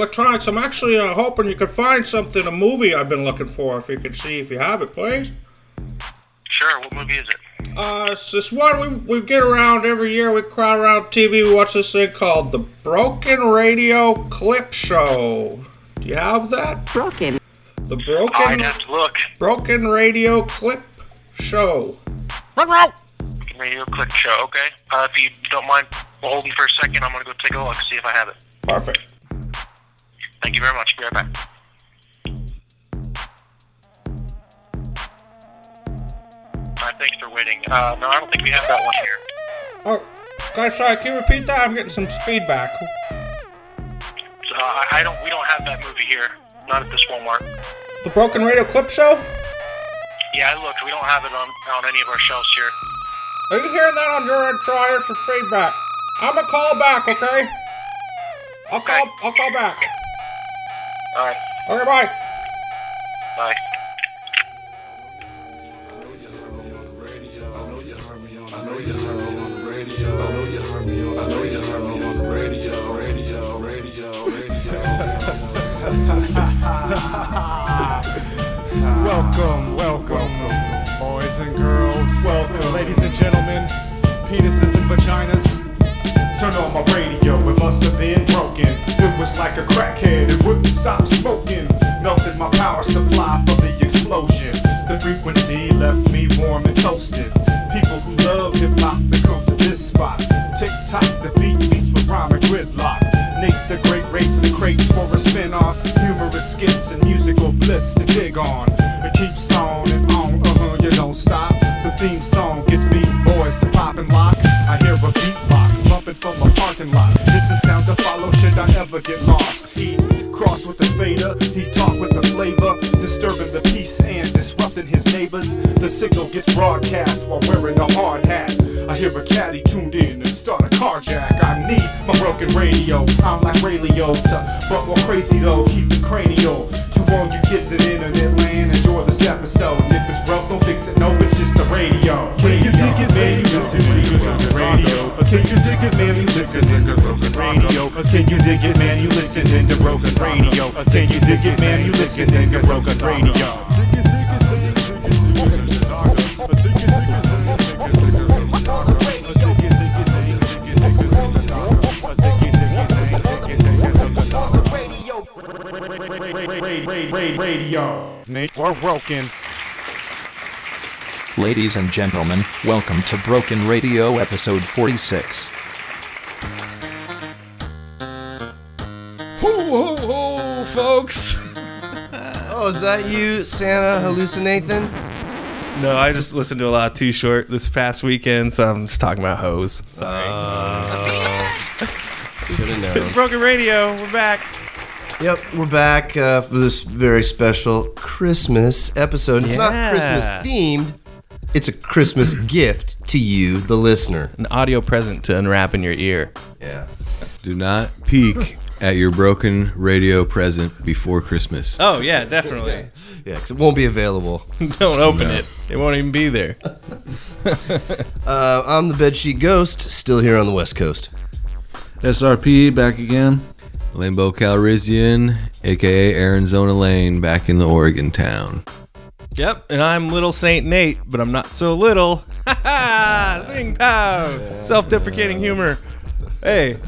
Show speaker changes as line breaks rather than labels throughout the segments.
Electronics.
I'm actually uh, hoping you could find something, a movie I've been looking for. If you could see if you have it, please.
Sure. What movie is it?
Uh, it's this one we, we get around every year. We crowd around TV. We watch this thing called the Broken Radio Clip Show. Do you have that?
Broken.
The Broken
I'd have to look.
Broken Radio Clip Show.
Radio Clip Show. Okay. Uh, if you don't mind holding for a second, I'm gonna go take a look, and see if I have it.
Perfect.
Thank you very much. Be right back. All right. Thanks for waiting. Uh, no, I don't think we have that one here.
Oh, guys, sorry. Can you repeat that? I'm getting some feedback.
So, uh, I, don't. We don't have that movie here. Not at this Walmart.
The Broken Radio Clip Show.
Yeah, I looked. We don't have it on on any of our shelves here.
Are you hearing that on your end? Try us for feedback. I'm gonna call back, okay? I'll call.
Okay.
I'll call back.
All right.
Okay, bye.
Bye. I know you on the radio. I know you hear me on. I know you hear me on the radio. I know you hear me on the radio. Radio, radio.
Welcome, welcome, boys and girls. Welcome, ladies and gentlemen, penises and vaginas. Turn on my radio, it must have been broken. It was like a crackhead, it wouldn't stop smoking. Melted my power supply from the explosion. The frequency left me warm and toasted. People who love hip hop, they come to this spot. Tick tock, the beat beats with rhyme and gridlock. Nate the Great rates the crates for a spin-off. Humorous skits and musical bliss to dig on. It keeps on and on, uh-huh, you don't stop. The theme song gets me boys to pop and lock. From a parking lot. It's a sound to follow, should I ever get lost? He cross with the fader, he talk with the flavor, disturbing the peace and disrupting his neighbors. The signal gets broadcast while wearing a hard hat. I hear a caddy tuned in and start a carjack. I need my broken radio. I'm like Ray Liotta, but more crazy though. Keep the cranial. To all you kids in internet land, enjoy this episode. And if it's broke, don't fix it. No, it's just the radio. Can you dig it, man? You listen to the radio. Can you dig it, man? You listen to the broken radio. Can you dig it, man? You listen to the broken radio. Can you dig it, man? You listen to the broken radio. Radio. We're broken.
Ladies and gentlemen, welcome to Broken Radio episode 46.
Ho, ho, ho, folks.
Oh, is that you, Santa hallucinathin?
No, I just listened to a lot of Too Short this past weekend, so I'm just talking about hoes. Sorry.
Should have
it's. Broken Radio. We're back.
Yep, we're back uh, for this very special Christmas episode. It's not Christmas themed. It's a Christmas gift to you, the listener.
An audio present to unwrap in your ear.
Yeah.
Do not peek at your broken radio present before Christmas.
Oh, yeah, definitely.
Yeah, because it won't be available.
Don't open it. It won't even be there.
Uh, I'm the Bedsheet Ghost, still here on the West Coast.
SRP back again.
Lambo Calrissian, aka Arizona Lane, back in the Oregon town.
Yep, and I'm Little Saint Nate, but I'm not so little. Ha ha! Sing pow! Self deprecating humor. Hey,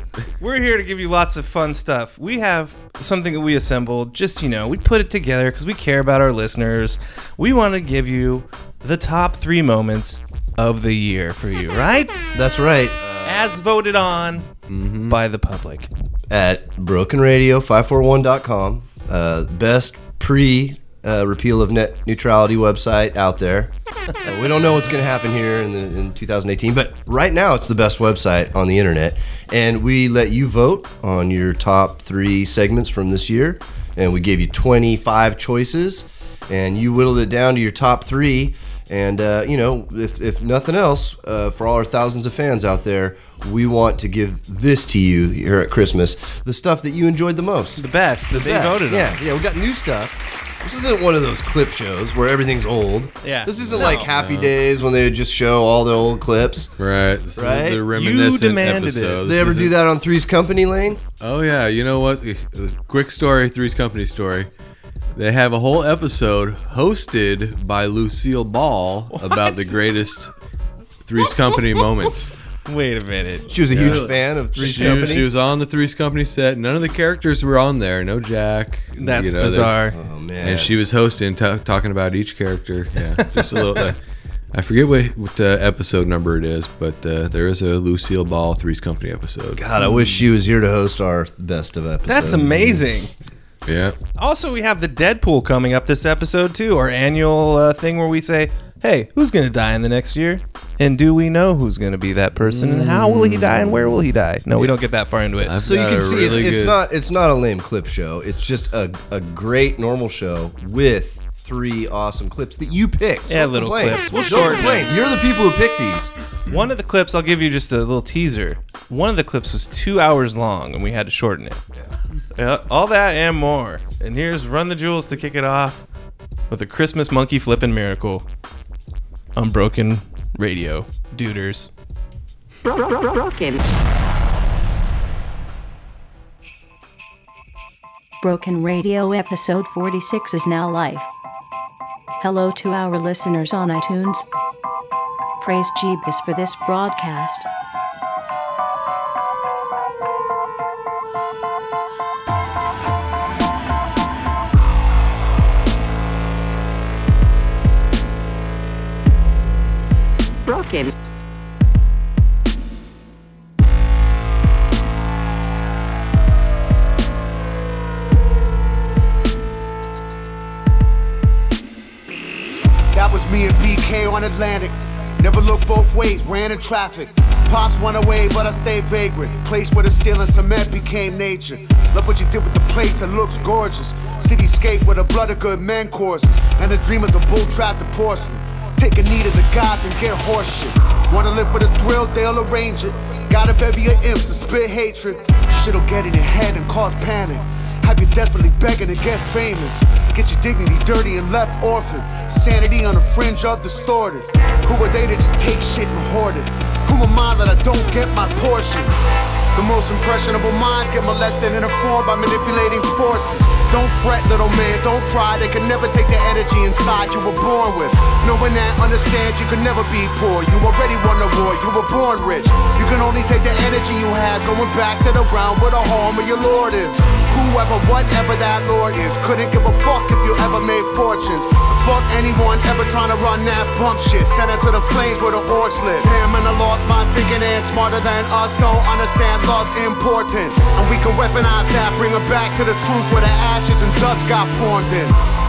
we're here to give you lots of fun stuff. We have something that we assembled, just, you know, we put it together because we care about our listeners. We want to give you the top three moments of the year for you, right?
That's right.
As voted on by the public.
At brokenradio541.com, uh, best pre uh, repeal of net neutrality website out there. Uh, we don't know what's going to happen here in, the, in 2018, but right now it's the best website on the internet. And we let you vote on your top three segments from this year. And we gave you 25 choices, and you whittled it down to your top three. And, uh, you know, if, if nothing else, uh, for all our thousands of fans out there, we want to give this to you here at Christmas the stuff that you enjoyed the most.
The best that they
Best.
voted
yeah,
on.
Yeah, we got new stuff. This isn't one of those clip shows where everything's old.
Yeah.
This isn't
No.
like Happy Days when they would just show all the old clips.
Right. This is
Right?
The
You
reminiscent
demanded it.
episode.
They ever do that on Three's Company Lane?
Oh yeah, you know what? Quick story, Three's Company story. They have a whole episode hosted by Lucille Ball about the greatest Three's Company moments.
Wait a minute.
She was a huge fan of Three's
She,
Company.
she was on the Three's Company set. None of the characters were on there. No Jack.
That's
you know,
bizarre.
oh man.
And she was hosting, ta talking about each character. Yeah, just a little. Uh, I forget what, what uh, episode number it is, but uh, there is a Lucille Ball Three's Company episode.
God, I wish she was here to host our best of episodes.
That's amazing.
Yeah.
Also, we have the Deadpool coming up this episode too, our annual uh, thing where we say, "Hey, who's going to die in the next year? And do we know who's going to be that person? And how will he die? And where will he die?" No, we don't get that far into it.
I've
So you
got
can
a
see
really
it's, it's
good-
not it's not a lame clip show. It's just a, a great normal show with three awesome clips that you picked. So
Yeah,
don't
little
complain.
clips. We'll
Don't
shorten
complain. You're the people who picked these.
One of the clips, I'll give you just a little teaser. One of the clips was two hours long, and we had to shorten it. Yeah, all that and more. And here's Run the Jewels to kick it off with a Christmas monkey flipping miracle on Broken Radio. Duders.
Broken. Broken Radio episode 46 is now live. Hello to our listeners on iTunes. Praise Jeebus for this broadcast.
That was me and BK on Atlantic. Never looked both ways, ran in traffic. Pops went away, but I stayed vagrant. Place where the steel and cement became nature. Look what you did with the place, it looks gorgeous. Cityscape where the blood of good men courses. And the dreamers of bull trapped in porcelain. Take a knee to the gods and get horseshit. Wanna live with a thrill, they'll arrange it. Got a bevy of imps to spit hatred. Shit'll get in your head and cause panic. Have you desperately begging to get famous. Get your dignity dirty and left orphaned. Sanity on the fringe of distorted. Who are they to just take shit and hoard it? Who am I that I don't get my portion? The most impressionable minds get molested and informed by manipulating forces. Don't fret, little man, don't cry. They can never take the energy inside you were born with. Knowing that, understand you can never be poor. You already won the war, you were born rich. You can only take the energy you had going back to the realm where the home of your Lord is. Whoever, whatever that Lord is, couldn't give a fuck if you ever made fortunes. Fuck anyone ever trying to run that bump shit. Send it to the flames where the orcs live. Him and the lost minds thinking they're smarter than us. Don't understand love's importance. And we can weaponize that, bring it back to the truth where the ashes and dust got formed in.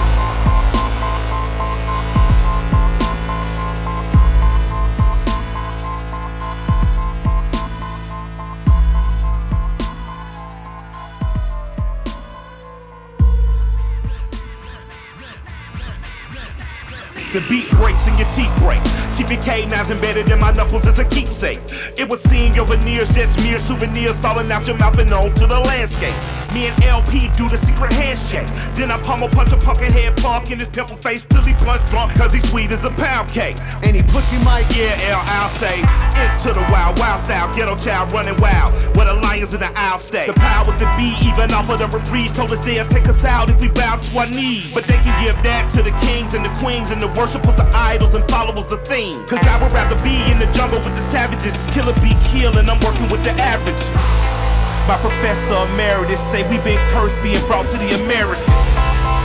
The beat breaks and your teeth break. Keep your canines embedded in my knuckles as a keepsake. It was seem your veneers just mere souvenirs falling out your mouth and onto the landscape. Me and LP do the secret handshake. Then I pummel punch a pumpkin head punk in his pimple face till he punch drunk cause he's sweet as a pound cake.
Any pussy mic?
Yeah, L, I'll say. Into the wild, wild style, ghetto child running wild. Where the lions in the aisle stay. The powers that be, even off of the reprise, told us they'll take us out if we bow to our knees. But they can give that to the kings and the queens and the worshipers of idols and followers of things. Cause I would rather be in the jungle with the savages. Killer be kill and I'm working with the average. My professor emeritus say we been cursed being brought to the Americas.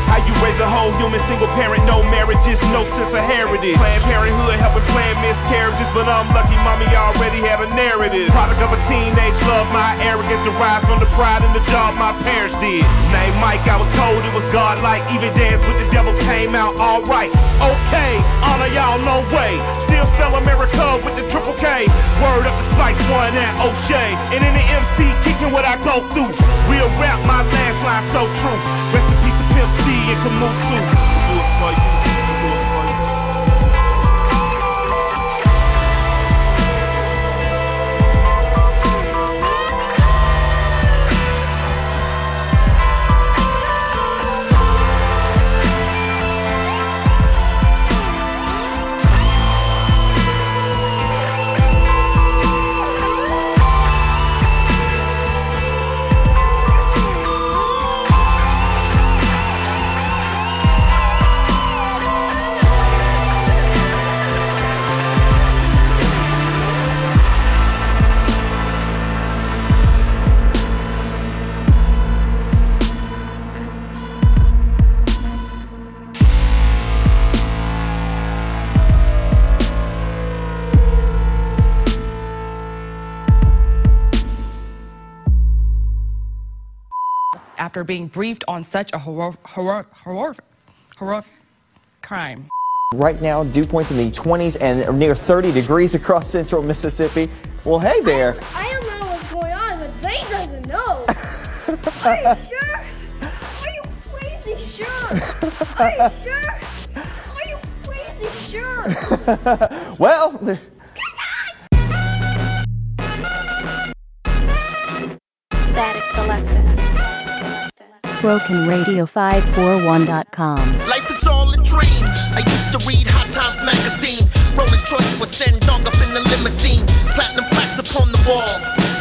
How you raise a whole human single parent, no marriages, no sense of heritage. Planned parenthood helping plan miscarriages, but I'm lucky mommy already had a narrative. Product of a teenage love, my arrogance derives from the pride and the job my parents did. Name Mike, I was told it was godlike. Even dance with the devil came out alright. Okay, honor y'all, no way. Still spell America with the triple K. Word up the Spice One and O'Shea. And in the MC, kicking what I go through. Real rap, my last line so true. Rest in peace Pimp C and Kamut
being briefed on such a horror, horror, horror, horror crime.
Right now, dew points in the 20s and near 30 degrees across central Mississippi. Well, hey there.
I don't know what's going on, but Zane doesn't know. Are you sure? Are you crazy sure? Are you sure? Are you crazy sure?
well,
Static selected.
BrokenRadio541.com.
Life is all a dream. I used to read Hot Times magazine. Rolling with send dog up in the limousine. Platinum plaques upon the wall.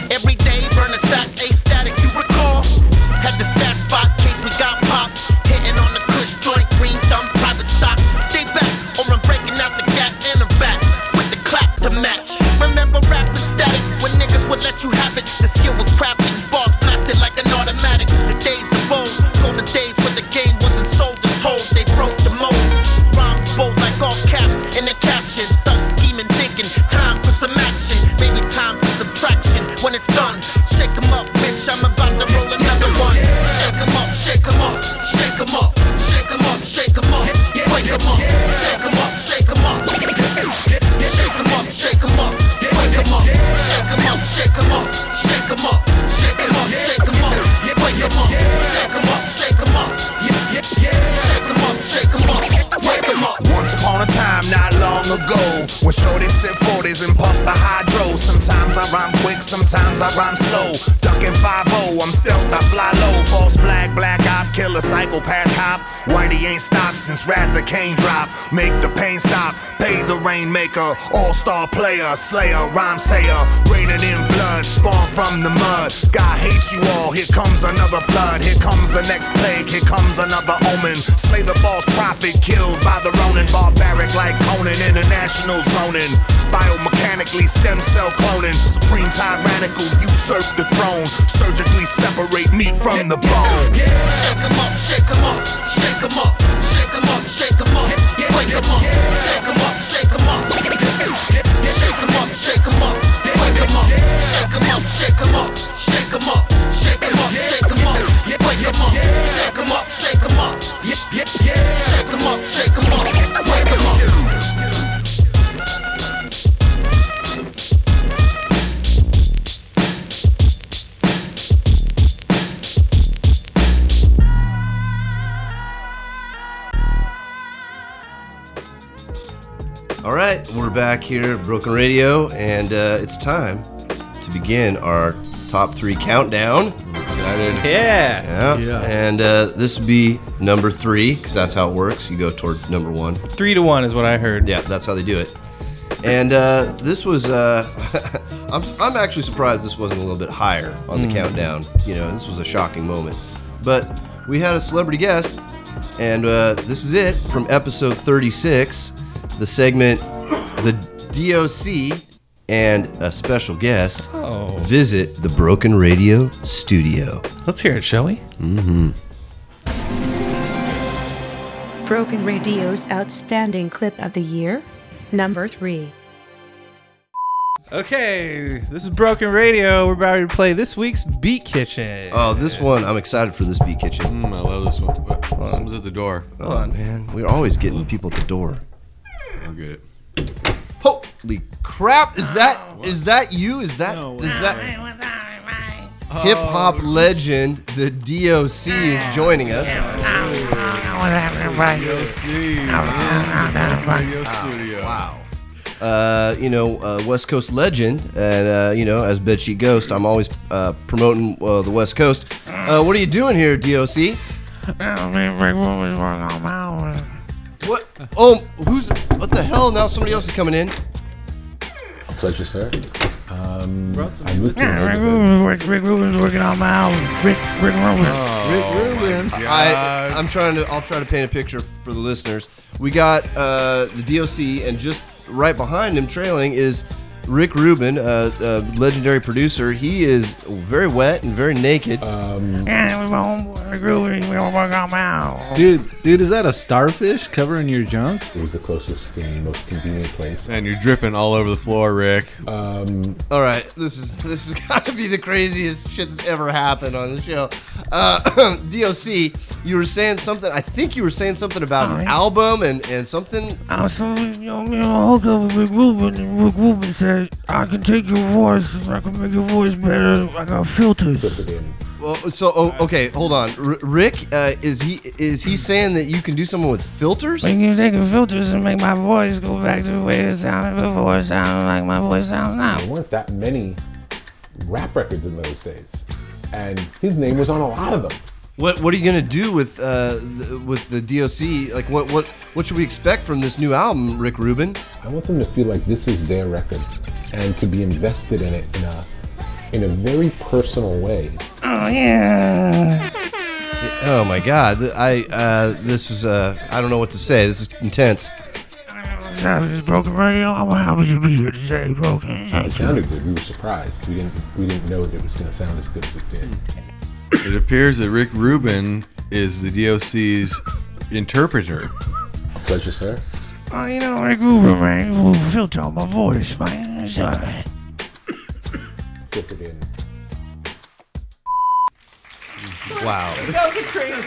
Long ago, when shorty sit 40s and puff the hydro. Sometimes I rhyme quick, sometimes I rhyme slow. Ducking 5-0. I'm stealth, I fly low. False flag, black op, killer, psychopath cop. Whitey ain't stopped since Rather Kane drop. Make the pain stop, pay the rainmaker. All star player, slayer, rhyme sayer. Rated in blood, spawned from the mud. God hates you all, here comes another flood. Here comes the next plague, here comes another omen. Slay the false prophet, killed by the Ronin. Barbaric like Conan, international zoning. Biomechanically stem cell cloning. Supreme tyrannical, usurp the throne. Surgically separate meat from the bone.
Shake 'em up, shake 'em up, shake 'em up, shake 'em up, shake 'em up, wake 'em up, shake 'em up, shake 'em up, shake 'em up, shake 'em up, wake 'em up, shake 'em up, shake 'em up, shake 'em up, shake 'em up, shake 'em up, wake 'em up, shake 'em up, shake 'em up, shake 'em up,
All right, we're back here at Broken Radio, and uh, it's time to begin our top three countdown.
excited.
Yeah.
Yeah. And uh, this would be number three, because that's how it works. You go toward number one.
Three to one is what I heard.
Yeah, that's how they do it. And uh, this was, uh, I'm, I'm actually surprised this wasn't a little bit higher on the
Mm.
countdown. You know, this was a shocking moment. But we had a celebrity guest, and uh, this is it from episode 36, the segment The DOC and a special guest
Oh.
visit the Broken Radio studio.
Let's hear it, shall we?
Mm-hmm.
Broken Radio's outstanding clip of the year, number 3.
Okay, this is Broken Radio. We're about to play this week's Beat Kitchen.
Oh, this one, I'm excited for this Beat Kitchen.
Mm, I love this one. Someone's at the door.
Oh, man. We're always getting people at the door.
I'll get it.
Holy crap! Is that is that you? Is that is that hip hop legend? The DOC is joining us. Wow. Uh, you know, uh, West Coast legend, and uh, you know, as Bitchy Ghost, I'm always uh, promoting uh, the West Coast. Uh, what are you doing here, DOC? What? Oh, who's? What the hell? Now somebody else is coming in.
Pleasure, sir. Um,
Brought some
I moved to
Rick Rubin's working on my album. Rick, Rick Rubin.
Rick Rubin. I, I'm trying to. I'll try to paint a picture for the listeners. We got uh, the DOC, and just right behind him, trailing is Rick Rubin, uh, uh, legendary producer, he is very wet and very naked.
Um,
Yeah, it was my homeboy Rick Rubin. We all work on my.
Dude, dude, is that a starfish covering your junk?
it was the closest and most convenient place.
And you're dripping all over the floor, Rick.
Um,
All right, this is this has got to be the craziest shit that's ever happened on the show. Uh, DOC, you were saying something. I think you were saying something about an album and and something.
I was so, you know, you know, hooked up with Rick Rubin, and Rick Rubin said, I can take your voice, I can make your voice better. I got filters.
Well, so oh, okay, hold on. R- Rick, uh, is he is he saying that you can do something with filters?
I can take the filters and make my voice go back to the way it sounded before. It sounded like my voice sounds now.
there weren't that many rap records in those days, and his name was on a lot of them.
What what are you gonna do with uh th- with the DOC? Like what what what should we expect from this new album, Rick Rubin?
I want them to feel like this is their record, and to be invested in it in a in a very personal way.
Oh, yeah.
Oh my God! I uh this is uh I don't know what to say. This is intense.
Broken Radio. I'm happy to be here today, Broken.
It sounded good. We were surprised. We didn't we didn't know that it was going to sound as good as it did.
It appears that Rick Rubin is the DOC's interpreter.
Pleasure, sir.
Oh, you know, Rick Rubin, man, you filter on my voice, man. It's alright.
Filtered in.
Wow.
That was a crazy.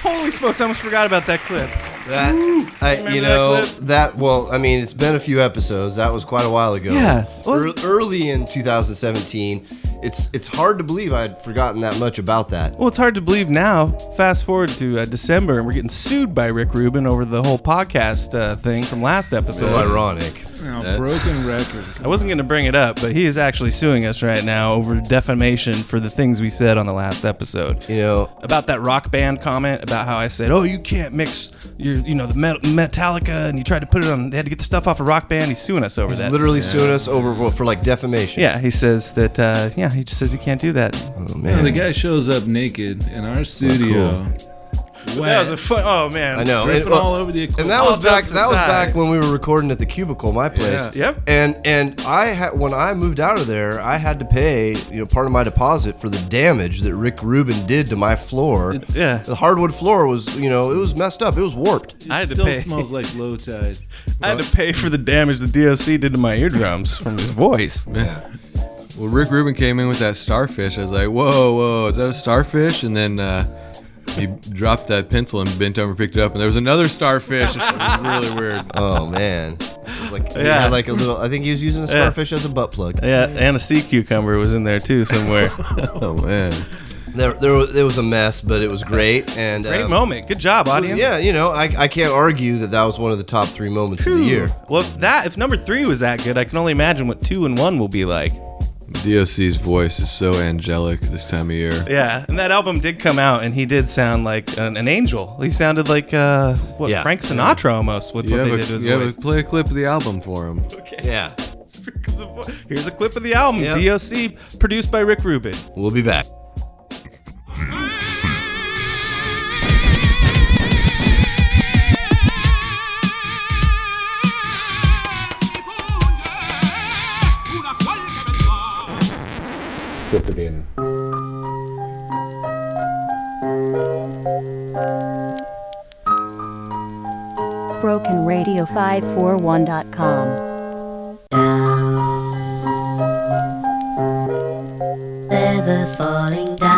Holy smokes! I almost forgot about that clip.
That I,
Remember
you
that
know
clip?
that, well, I mean, it's been a few episodes. That was quite a while ago.
Yeah.
Ear- early in 2017. It's it's hard to believe I'd forgotten that much about that.
Well, it's hard to believe now. Fast forward to uh, December, and we're getting sued by Rick Rubin over the whole podcast uh, thing from last episode.
So ironic.
Oh,
That-
broken record.
I wasn't going to bring it up, but he is actually suing us right now over defamation for the things we said on the last episode.
You know
about that rock band comment about how I said, "Oh, you can't mix your, you know, the Met- Metallica," and you tried to put it on. They had to get the stuff off of Rock Band. He's suing us over
He's
that.
literally suing us over for, for like defamation.
Yeah, he says that. Uh, yeah, he just says you can't do that.
Oh
Yeah, the guy shows up naked in our studio.
That was a fun. Oh man,
I know.
Dripping
well,
all over the
and that was back. That was back when we were recording at the cubicle, my place.
Yeah. Yep.
And and I had when I moved out of there, I had to pay you know part of my deposit for the damage that Rick Rubin did to my floor.
yeah.
The hardwood floor was you know it was messed up. It was warped.
I had to
Still
pay.
smells like low tide.
I had to pay for the damage the DOC did to my eardrums from his voice.
Yeah. Well, Rick Rubin came in with that starfish. I was like, whoa, whoa, is that a starfish? And then uh, he dropped that pencil and bent over, picked it up, and there was another starfish. It was really weird.
Oh man. It was like
Yeah.
had like a little. I think he was using a
Yeah.
starfish as a butt plug.
Yeah, and a sea cucumber was in there too somewhere.
oh man.
There, there, was, it was a mess, but it was great. And
Great
um,
moment. Good job,
it was-
audience.
yeah, you know, I, I can't argue that that was one of the top three moments of the year.
Well, if that if number three was that good, I can only imagine what two and one will be like.
DOC's voice is so angelic this time of year.
Yeah, and that album did come out, and he did sound like an, an angel. He sounded like uh, what
Yeah.
Frank Sinatra almost with
You
what they
a,
did to his
you have
voice.
a, play a clip of the album for him. Okay.
Yeah.
Here's a clip of the album,
Yep.
DOC, produced by Rick Rubin.
We'll be back.
Filtered in.
BrokenRadio541.com.
Ever falling down,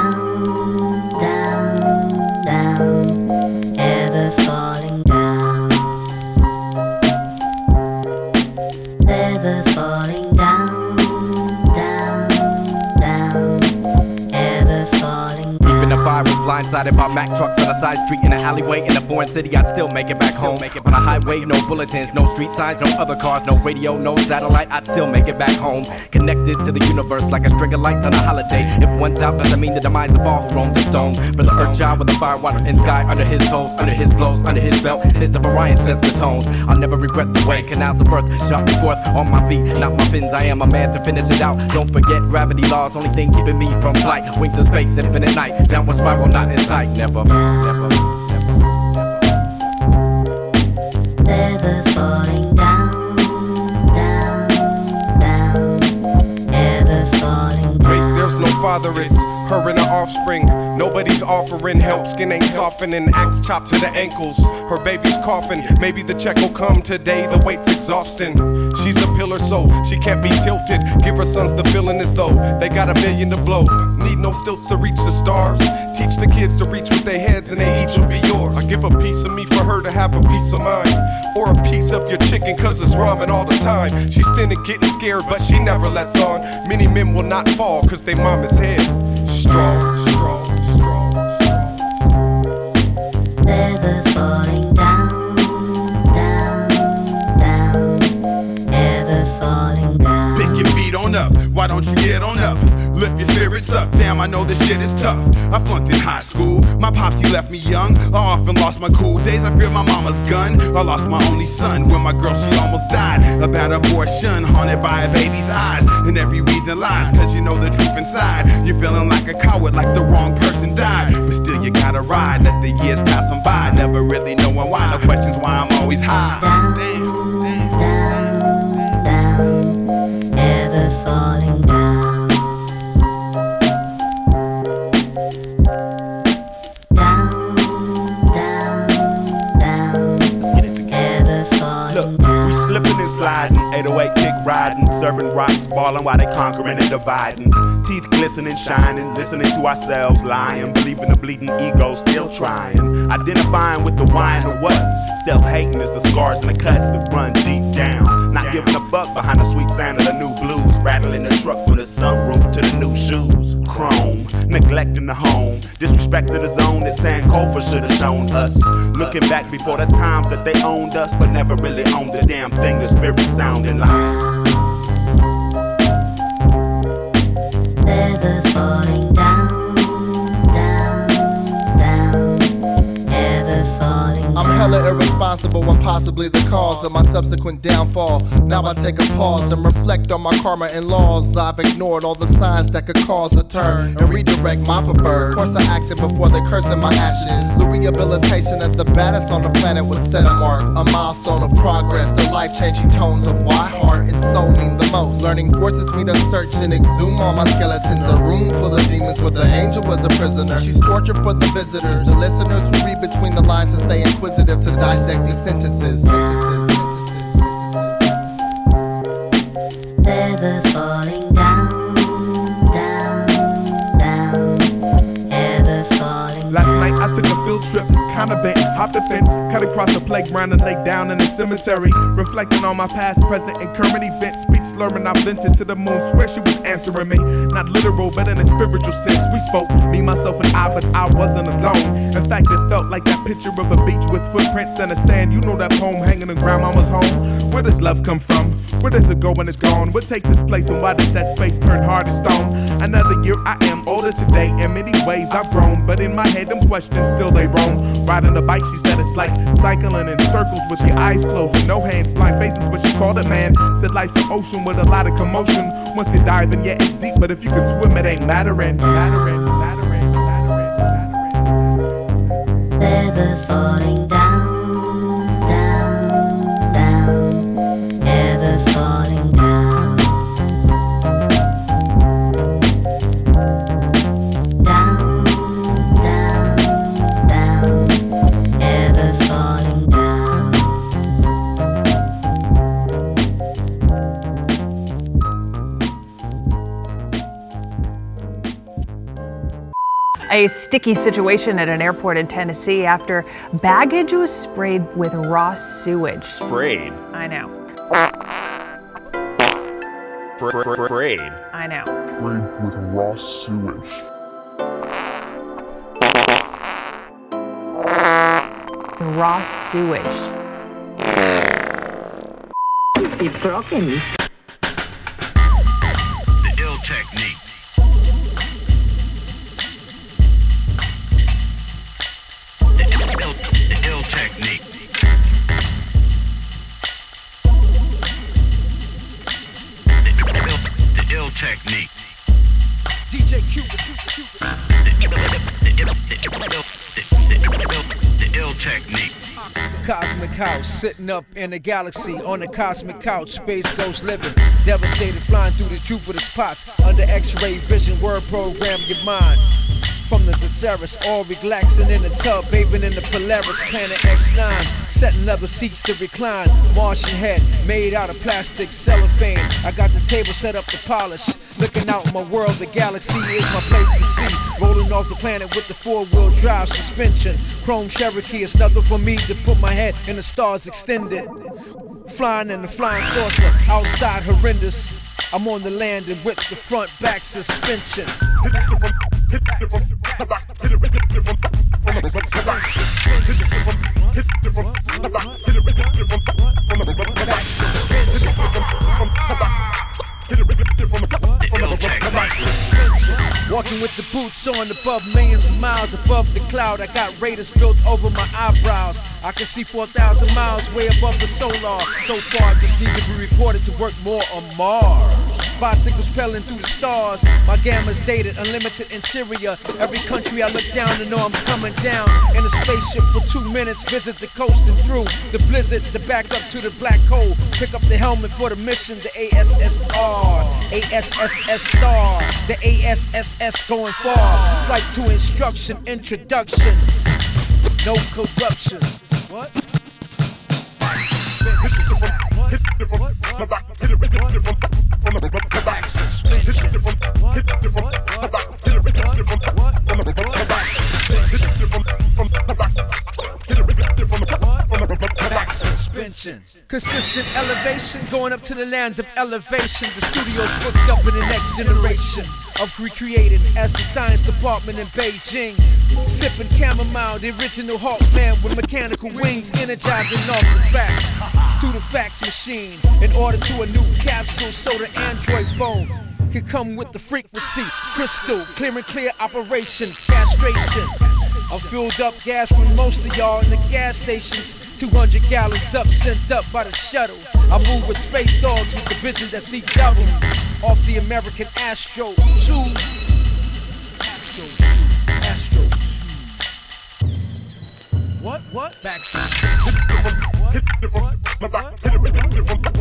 blindsided by Mack trucks on a side street in an alleyway in a foreign city, I'd still make it back home. Make it on a highway, no bulletins, no street signs, no other cars, no radio, no satellite, I'd still make it back home. Connected to the universe like a string of lights on a holiday. If one's out, doesn't mean the demise of all who roam the stone. For the earth child with the fire, water, and sky under his toes, under his blows, under his belt, list of Orion sets the tones. I'll never regret the way canals of birth shot me forth on my feet, not my fins. I am a man to finish it out. Don't forget gravity laws, only thing keeping me from flight. Wings of space, infinite night, downward spiral, not in sight. Never, never.
Ever falling down, down, down,
father, it's her and her offspring. Nobody's offering help, skin ain't softening, axe chopped to the ankles. Her baby's coughing, maybe the check will come today, the weight's exhausting. She's a pillar, so she can't be tilted. Give her sons the feeling as though they got a million to blow. Need no stilts to reach the stars. Teach the kids to reach with their heads, and they each will be yours. I give a piece of me for her to have a piece of mind. Or a piece of your chicken, cause it's ramen all the time. She's thin and getting scared, but she never lets on. Many men will not fall, cause they mom is head. Strong, strong, strong.
Never falling down, down, down, ever falling down.
Pick your feet on up, why don't you get on up? Lift your spirits up, damn, I know this shit is tough. I flunked in high school, my pops, he left me young. I often lost my cool days, I feared my mama's gun. I lost my only son when my girl, she almost died. A bad abortion, haunted by a baby's eyes. And every reason lies, cause you know the truth inside. You're feeling like a coward, like the wrong person died. But still, you gotta ride, let the years pass on by. Never really knowing why, no questions why I'm always high. Damn.
ever
serving rocks, balling while they conquering and dividing. Teeth glistening, shining, listening to ourselves lying, believing the bleeding ego, still trying. Identifying with the why and the what's. Self hating is the scars and the cuts that run deep down. Not giving a fuck behind the sweet sound of the new blues. Rattling the truck from the sunroof to the new shoes. Chrome, neglecting the home. Disrespecting the zone that Sankofa should have shown us. Looking back before the times that they owned us, but never really owned the damn thing the spirit sounding like.
Never falling down,
irresponsible and possibly the cause of my subsequent downfall. Now I take a pause and reflect on my karma and laws. I've ignored all the signs that could cause a turn and redirect my preferred course of action before they curse in my ashes. The rehabilitation of the baddest on the planet was set a mark, a milestone of progress. The life changing tones of why heart and soul mean the most. Learning forces me to search and exhume all my skeletons. A room full of demons where the angel was a prisoner. She's tortured for the visitors, the listeners who read between the lines and stay inquisitive to dissect these sentences. sentences.
Never falling
kinda bent, Hop the fence, cut across the playground and lay down in the cemetery. Reflecting on my past, present, and current events. Speech slurring, I vented to the moon, swear she was answering me. Not literal, but in a spiritual sense. We spoke, me, myself, and I, but I wasn't alone. In fact, it felt like that picture of a beach with footprints and the sand. You know that poem hanging in grandmama's home. Where does love come from? Where does it go when it's gone? What takes its place and why does that space turn hard to stone? Another year I am older today. In many ways I've grown, but in my head them questions still they roam. Riding a bike, she said it's like cycling in circles with your eyes closed and no hands. Blind faith is what she called it, man. Said life's an ocean with a lot of commotion. Once you dive in, yeah, it's deep, but if you can swim, it ain't mattering. Mattering, mattering,
Never falling
A sticky situation at an airport in Tennessee after baggage was sprayed with raw sewage.
Sprayed.
I know.
Sprayed.
I know.
Sprayed with raw sewage.
The raw sewage.
Is it broken?
Up in the galaxy on a cosmic couch, space ghost living, devastated, flying through the Jupiter spots. under X-ray vision, word program your mind. From the Thesaurus, all relaxing in the tub, bathing in the Polaris, planet X9, setting leather seats to recline. Martian head made out of plastic cellophane. I got the table set up to polish. Looking out my world, the galaxy is my place to see. Rolling off the planet with the four-wheel drive suspension. Chrome Cherokee, it's nothing for me to put my head in the stars extended. Flying in the flying saucer, outside horrendous. I'm on the landing with the front back suspension. Walking with the boots on above millions of miles above the cloud. I got raiders built over my eyebrows. I can see 4,000 miles way above the solar. So far, just need to be reported to work more on Mars. Bicycles pelling through the stars. My gamma's dated, unlimited interior. Every country I look down to know I'm coming down. In a spaceship for two minutes, visit the coast and through the blizzard, the back up to the black hole. Pick up the helmet for the mission, the ASSR. ASSS star, the ASSS going far. Flight to instruction, introduction. No corruption. What? Suspension. Consistent elevation, going up to the land of elevation. The studio's booked up in the next generation of recreating as the science department in Beijing. Sipping chamomile, the original Hawkman with mechanical wings, energizing off the through the fax machine in order to a new capsule so the Android phone can come with the frequency. Crystal, clear and clear operation, castration. I filled up gas from most of y'all in the gas stations. 200 gallons up, sent up by the shuttle. I move with space dogs with the vision that see double. Off the American Astro 2. Astro 2. Astro 2. What? What? Back suspension. What? What? What?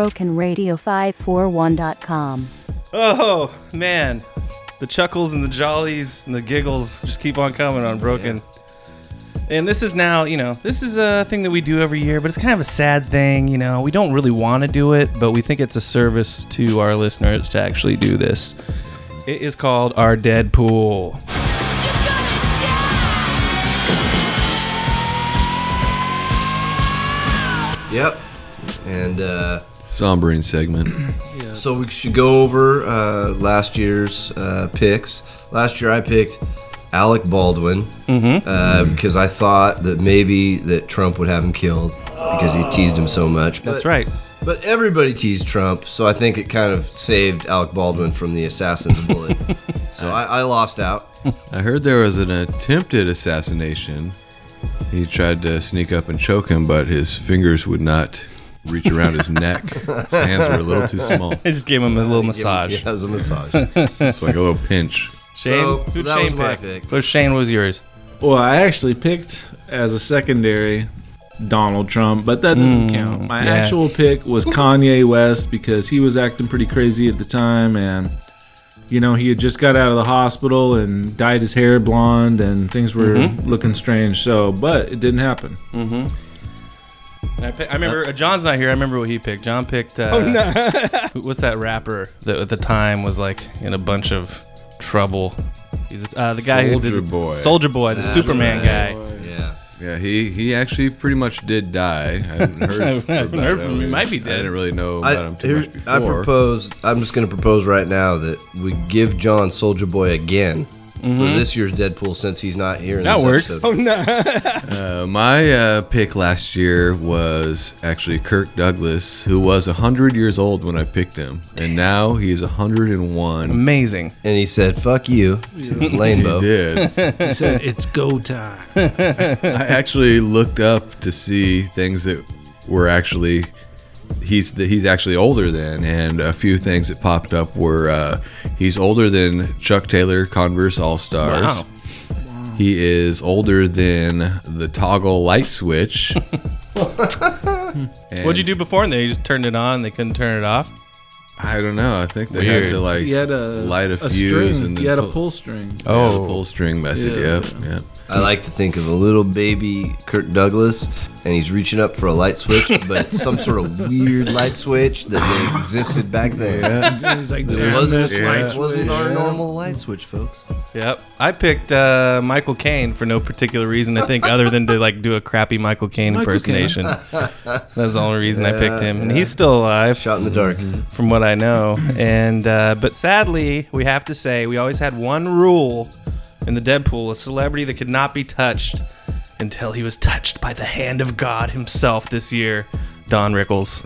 BrokenRadio541.com.
Oh man, the chuckles and the jollies and the giggles just keep on coming on Broken. And this is now, you know, this is a thing that we do every year, but it's kind of a sad thing, you know. We don't really want to do it, but we think it's a service to our listeners to actually do this. It is called our Deadpool.
Yep. And uh,
sombering segment.
So we should go over uh, last year's uh, picks. Last year I picked Alec Baldwin
Mhm.
uh, because I thought that maybe that Trump would have him killed because he teased him so much.
That's right.
But everybody teased Trump, so I think it kind of saved Alec Baldwin from the assassin's bullet. so I, I lost out.
I heard there was an attempted assassination. He tried to sneak up and choke him, but his fingers would not reach around his neck. His hands were a little too small.
I just gave him a little massage.
yeah, it was a massage.
It's like a little pinch.
Shane,
So- so
who'd
that
Shane
was my
pick?
pick.
What Shane was yours?
Well, I actually picked as a secondary Donald Trump, but that doesn't
Mm,
count. My
yeah.
actual pick was Kanye West because he was acting pretty crazy at the time and you know, he had just got out of the hospital and dyed his hair blonde and things were
Mhm.
looking strange. So, but it didn't happen.
I, pick, I remember uh, John's not here. I remember what he picked. John picked. Uh,
Oh, no.
what's that rapper that at the time was like in a bunch of trouble? He's uh, the guy who
Soldier
did
Boy.
Soulja Boy, the Superman guy.
Yeah.
Yeah, he, he actually pretty much did die. I haven't heard,
I haven't heard from him. He might be dead.
I didn't really know about
I,
him too
here-
much before.
I proposed. I'm just going to propose right now that we give John Soulja Boy again for this year's Deadpool since he's not here. In
That
this
works.
episode.
Oh no.
Uh, my uh, pick last year was actually Kirk Douglas, who was 100 years old when I picked him. And now he's 101.
Amazing.
And he said, "Fuck you," to Lanebo.
He did.
He said, "It's go time."
I actually looked up to see things that were actually he's that he's actually older than, and a few things that popped up were uh, he's older than Chuck Taylor Converse All Stars.
Wow.
He is older than the toggle light switch.
What'd you do before? And they just turned it on. and They couldn't turn it off.
I don't know. I think they
Weird.
had to like
He had a-
light a,
a
fuse
string.
and then
He had a pull string.
Oh, the pull string method.
Yeah.
Yep. Yep.
I like to think of a little baby Kirk Douglas, and he's reaching up for a light switch, but it's some sort of weird light switch that existed back then.
Yeah.
He's like,
It wasn't,
this
it
light
wasn't our normal light switch, folks.
Yep. I picked uh, Michael Caine for no particular reason, I think, other than to like do a crappy Michael Caine
Michael
impersonation. That's the only reason I picked him, and he's still alive.
Shot in the dark.
from what I know. And uh, but sadly, we have to say we always had one rule in the Deadpool: a celebrity that could not be touched until he was touched by the hand of God Himself. This year, Don Rickles.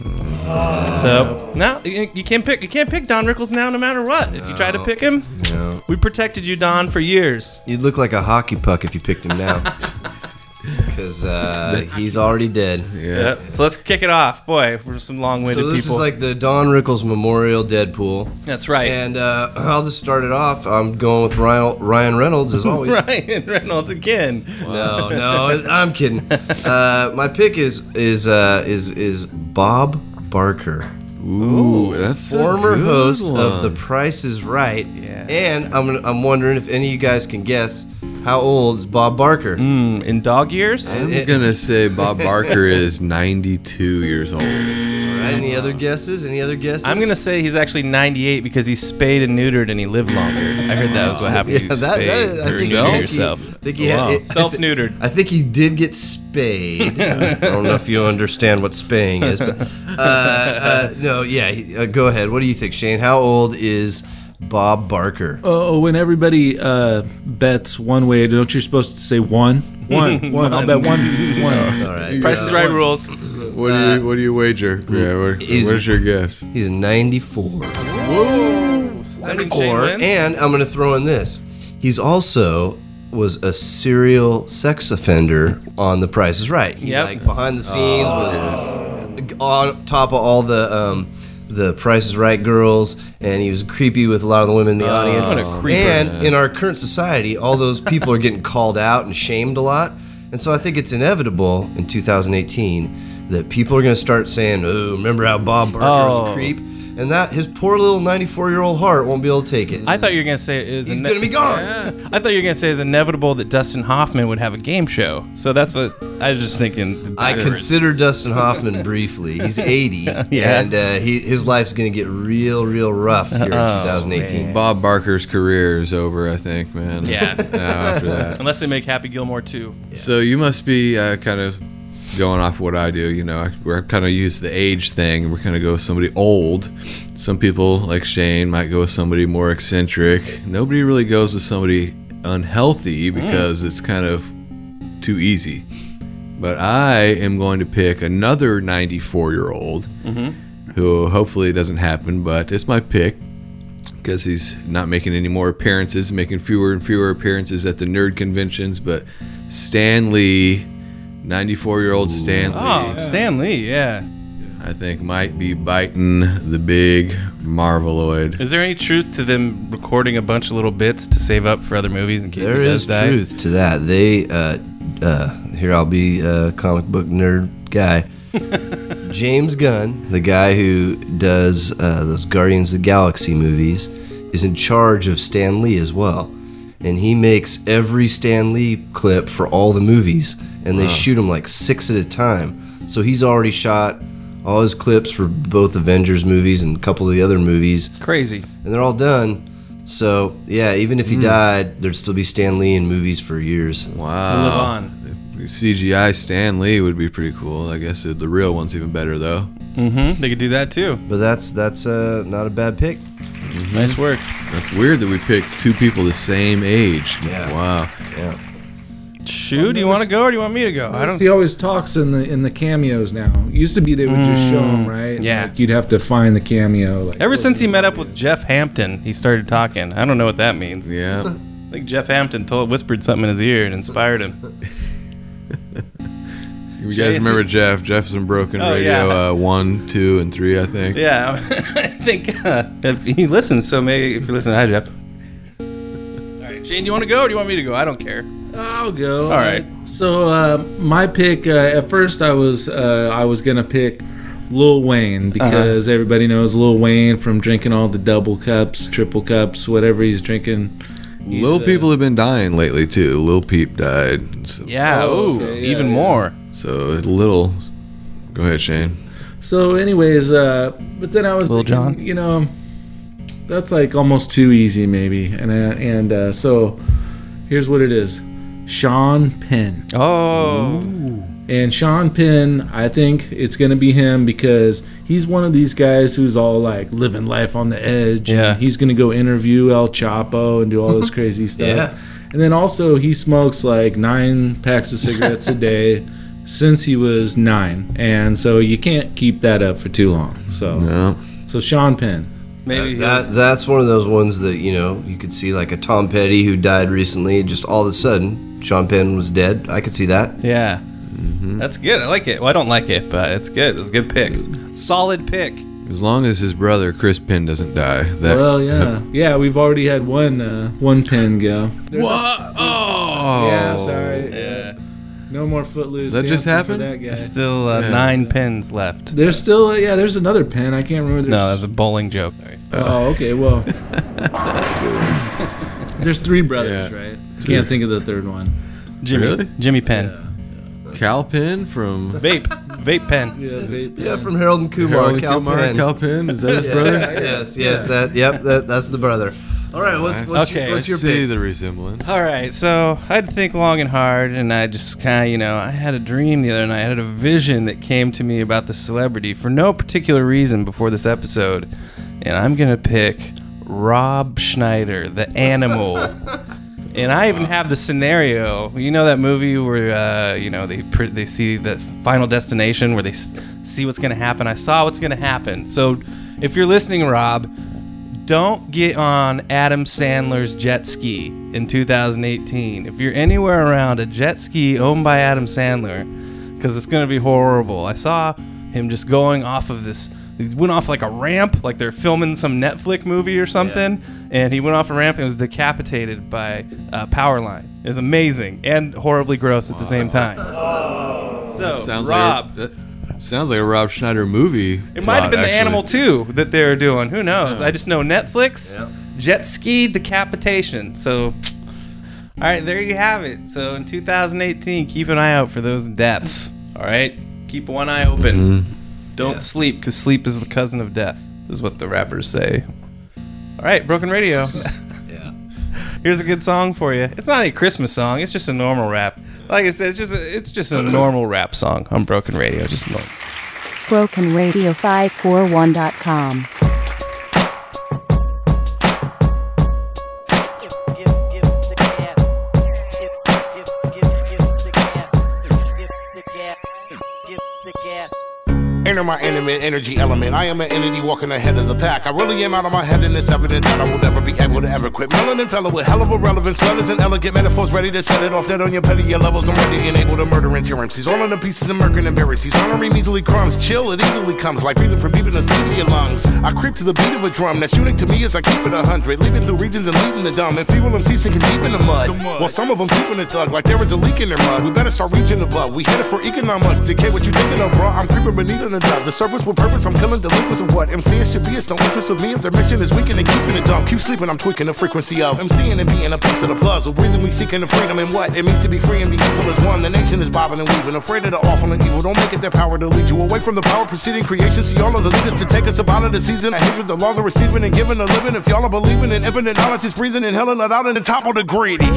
So now you, you can't pick. You can't pick Don Rickles now, no matter what. If you try to pick him,
No.
we protected you, Don, for years.
You'd look like a hockey puck if you picked him now. Because uh, he's already dead.
Yep. So let's kick it off, boy. We're some long-winded people.
So this
people.
is like the Don Rickles Memorial Deadpool.
That's right.
And uh, I'll just start it off. I'm going with Ryan, Ryan Reynolds as always.
Ryan Reynolds again.
No, no, I'm kidding. Uh, my pick is is uh, is is Bob Barker.
Ooh, that's a
former
good
host
one.
of The Price is Right. Yeah. And I'm I'm wondering if any of you guys can guess how old is Bob Barker?
Mm, in dog years?
I'm gonna say Bob Barker is 92 years old.
All right. Any other guesses? Any other guesses?
I'm gonna say he's actually 98 because he's spayed and neutered and he lived longer. I heard that was what happened.
Yeah,
you
that,
spayed
that, I
or
think,
neuter
I think
yourself.
He, I think he had, it-
Self neutered.
I think he did get spayed. I don't know if you understand what spaying is, but uh, uh, no, yeah. Uh, go ahead. What do you think, Shane? How old is Bob Barker?
Oh, when everybody uh, bets one way, don't you supposed to say one? One, one. I'll bet one. One.
All right.
Price is right rules.
What do you What do you wager? Yeah, what,
he's-
what's your guess?
He's 94.
Whoa! Does that mean Shane
94. And I'm going to throw in this. He's also was a serial sex offender on The Price is Right. He,
Yep.
like behind the scenes was on top of all the um, the Price is Right girls, and he was creepy with a lot of the women in the oh, audience.
what a creeper.
And in our current society, all those people are getting called out and shamed a lot. And so I think it's inevitable in 2018 that people are going to start saying, "Oh, remember how Bob Barker was
Oh.
a creep?" And that his poor little 94 year old heart won't be able to take it.
I thought you were gonna say it is.
He's gonna be gone.
Yeah. I thought you were gonna say it's inevitable that Dustin Hoffman would have a game show. So that's what I was just thinking.
I
backwards.
considered Dustin Hoffman briefly. He's 80,
Yeah.
and uh, he, his life's going to get real, real rough here in
Oh,
2018.
Bob Barker's career is over, I think, man.
Yeah.
Now after that.
Unless they make Happy Gilmore too.
So you must be uh, kind of going off what I do. You know, I- we're kind of use the age thing. We're kind of go with somebody old. Some people, like Shane, might go with somebody more eccentric. Nobody really goes with somebody unhealthy mm. because it's kind of too easy. But I am going to pick another 94 year old mm-hmm. who hopefully it doesn't happen, but it's my pick because he's not making any more appearances, making fewer and fewer appearances at the nerd conventions. But Stan Lee, 94 year old Stan Lee,
Oh, Stan Lee, yeah.
I think might be biting the big Marveloid.
Is there any truth to them recording a bunch of little bits to save up for other movies in case
There
he does
is
die?
truth to that. They, uh, uh, here I'll be a comic book nerd guy. James Gunn, the guy who does uh, those Guardians of the Galaxy movies, is in charge of Stan Lee as well. And he makes every Stan Lee clip for all the movies, and they
Wow.
shoot him like six at a time. So he's already shot all his clips for both Avengers movies and a couple of the other movies
Crazy.
and they're all done. So yeah, even if he died, there'd still be Stan Lee in movies for years.
Wow.
Live on.
CGI Stan Lee would be pretty cool. I guess the real one's even better though.
Mm-hmm. They could do that too.
But that's that's uh, not a bad pick.
Nice work.
That's weird that we picked two people the same age.
Yeah.
Wow.
Yeah.
Shoot, do you want to go or do you want me to go? I don't.
He always talks in the in the cameos now. It used to be they would just show him, right?
yeah.
Like, you'd have to find the cameo. Like,
Ever since he met up with Jeff Hampton, he started talking. I don't know what that means.
Yeah.
I think Jeff Hampton told whispered something in his ear and inspired him.
You
Jay-
guys remember Jeff? Jeff's in Broken
Oh,
Radio
yeah.
uh, one, two, and three, I think.
Yeah, I think uh, if he listens, so maybe if you're listening, hi Jeff. All right, Shane, do you want to go or do you want me to go? I don't care.
I'll go.
All right.
So uh, my pick uh, at first I was uh, I was gonna pick Lil Wayne because everybody knows Lil Wayne from drinking all the double cups, triple cups, whatever he's drinking. He's,
Lil
uh,
people have been dying lately too. Lil Peep died. So,
Yeah,
Oh,
ooh,
okay, yeah,
even
yeah.
more.
so little. Go ahead, Shane.
So, anyways, uh, but then I was
Lil
thinking,
Jon?
you know, that's like almost too easy, maybe. And uh, and uh, so, here's what it is: Sean Penn.
Oh,
And Sean Penn, I think it's gonna be him because he's one of these guys who's all like living life on the edge. and
Yeah.
he's gonna go interview El Chapo and do all this crazy stuff.
Yeah.
And then also he smokes like nine packs of cigarettes a day since he was nine, and so you can't keep that up for too long. So,
No.
so Sean Penn.
Maybe
That that's one of those ones that you know you could see like a Tom Petty who died recently. Just all of a sudden, Sean Penn was dead. I could see that.
yeah. That's good. I like it. Well, I don't like it, but it's good. It's a good pick. Solid pick.
As long as his brother Chris Penn doesn't die. That,
well, yeah, yeah. We've already had one uh, one Penn go. There's a-
What? Oh.
Yeah, sorry.
Yeah.
No more footloose.
That just happened?
For that guy.
There's still uh,
Yeah.
nine pins left.
There's still uh, yeah. There's another pen. I can't remember.
No, that's a bowling joke. Sorry.
Oh, okay. Well, there's three brothers,
Yeah.
right? Can't think of the third one.
Jimmy.
Really?
Jimmy Penn.
Kal Penn from
Vape. Vape pen.
Yeah, they,
Yeah, from Harold and Kumar.
Harold and
Cal
Kumar.
Penn.
Kal Penn. Is that his
Yes,
brother?
Yes, yes, that. Yep, that, that's the brother. All right, what's, what's,
Okay.
what's your
see
pick?
the resemblance.
All right, so I had to think long and hard, and I just kind of, you know, I had a dream the other night. I had a vision that came to me about the celebrity for no particular reason before this episode, and I'm gonna pick Rob Schneider, the animal. And I even have the scenario. You know that movie where uh, you know they pr- they see the final destination where they s- see what's gonna happen. I saw what's gonna happen. So if you're listening, Rob, don't get on Adam Sandler's jet ski in 2018. If you're anywhere around a jet ski owned by Adam Sandler, because it's gonna be horrible. I saw him just going off of this. He went off like a ramp, like they're filming some Netflix movie or something, and he went off a ramp and was decapitated by a power line. It was amazing and horribly gross at the same time. So,
Sounds
Rob,
like a, sounds like a Rob Schneider movie.
it might have been the Animal too that they were doing. Who knows? I just know Netflix, jet ski decapitation. So, all right, there you have it. So in 2018, keep an eye out for those deaths. All right, keep one eye open.
Mm-hmm.
Don't sleep because sleep is the cousin of death. Is what the rappers say. All right, Broken Radio.
Yeah.
Here's a good song for you. It's not a Christmas song. It's just a normal rap. Like I said, it's just a, it's just a normal rap song on Broken Radio. Just normal.
BrokenRadio541.com.
Enter my intimate energy element. I am an entity walking ahead of the pack. I really am out of my head, and it's evident that I will never be able to ever quit. Melanin fellow with hell of a relevance, letters and elegant metaphors, ready to set it off. Dead on your petty levels. I'm ready and able to murder endurance. He's all in the pieces and murking embarrassed. He's honoring measly crumbs. Chill, it easily comes like breathing from deep in the sea of your lungs. I creep to the beat of a drum that's unique to me as I keep it a hundred. Leaving through regions and leaving the dumb. And feeble MC sinking deep in the mud. While some of them keeping it thug like there is a leak in their mud. We better start reaching above. We hit it for economic. Decay what you thinking of, bro. I'm creeping beneath in the dove. The surface with purpose. I'm killing delinquents of what MCing should be. It's no interest of me if their mission is weakening and keeping it dumb. Keep sleeping, I'm tweaking the frequency of MCing and being a piece of the puzzle. Me seeking the freedom and what it means to be free and be equal as one. The nation is bobbing and weaving, afraid of the awful and evil. Don't make it their power to lead you away from the power preceding creation. See all of the leaders to take us up out of the season. I hate with the laws of receiving and giving a living. If y'all are believing in infinite knowledge, is breathing and hell and out and top of the greedy.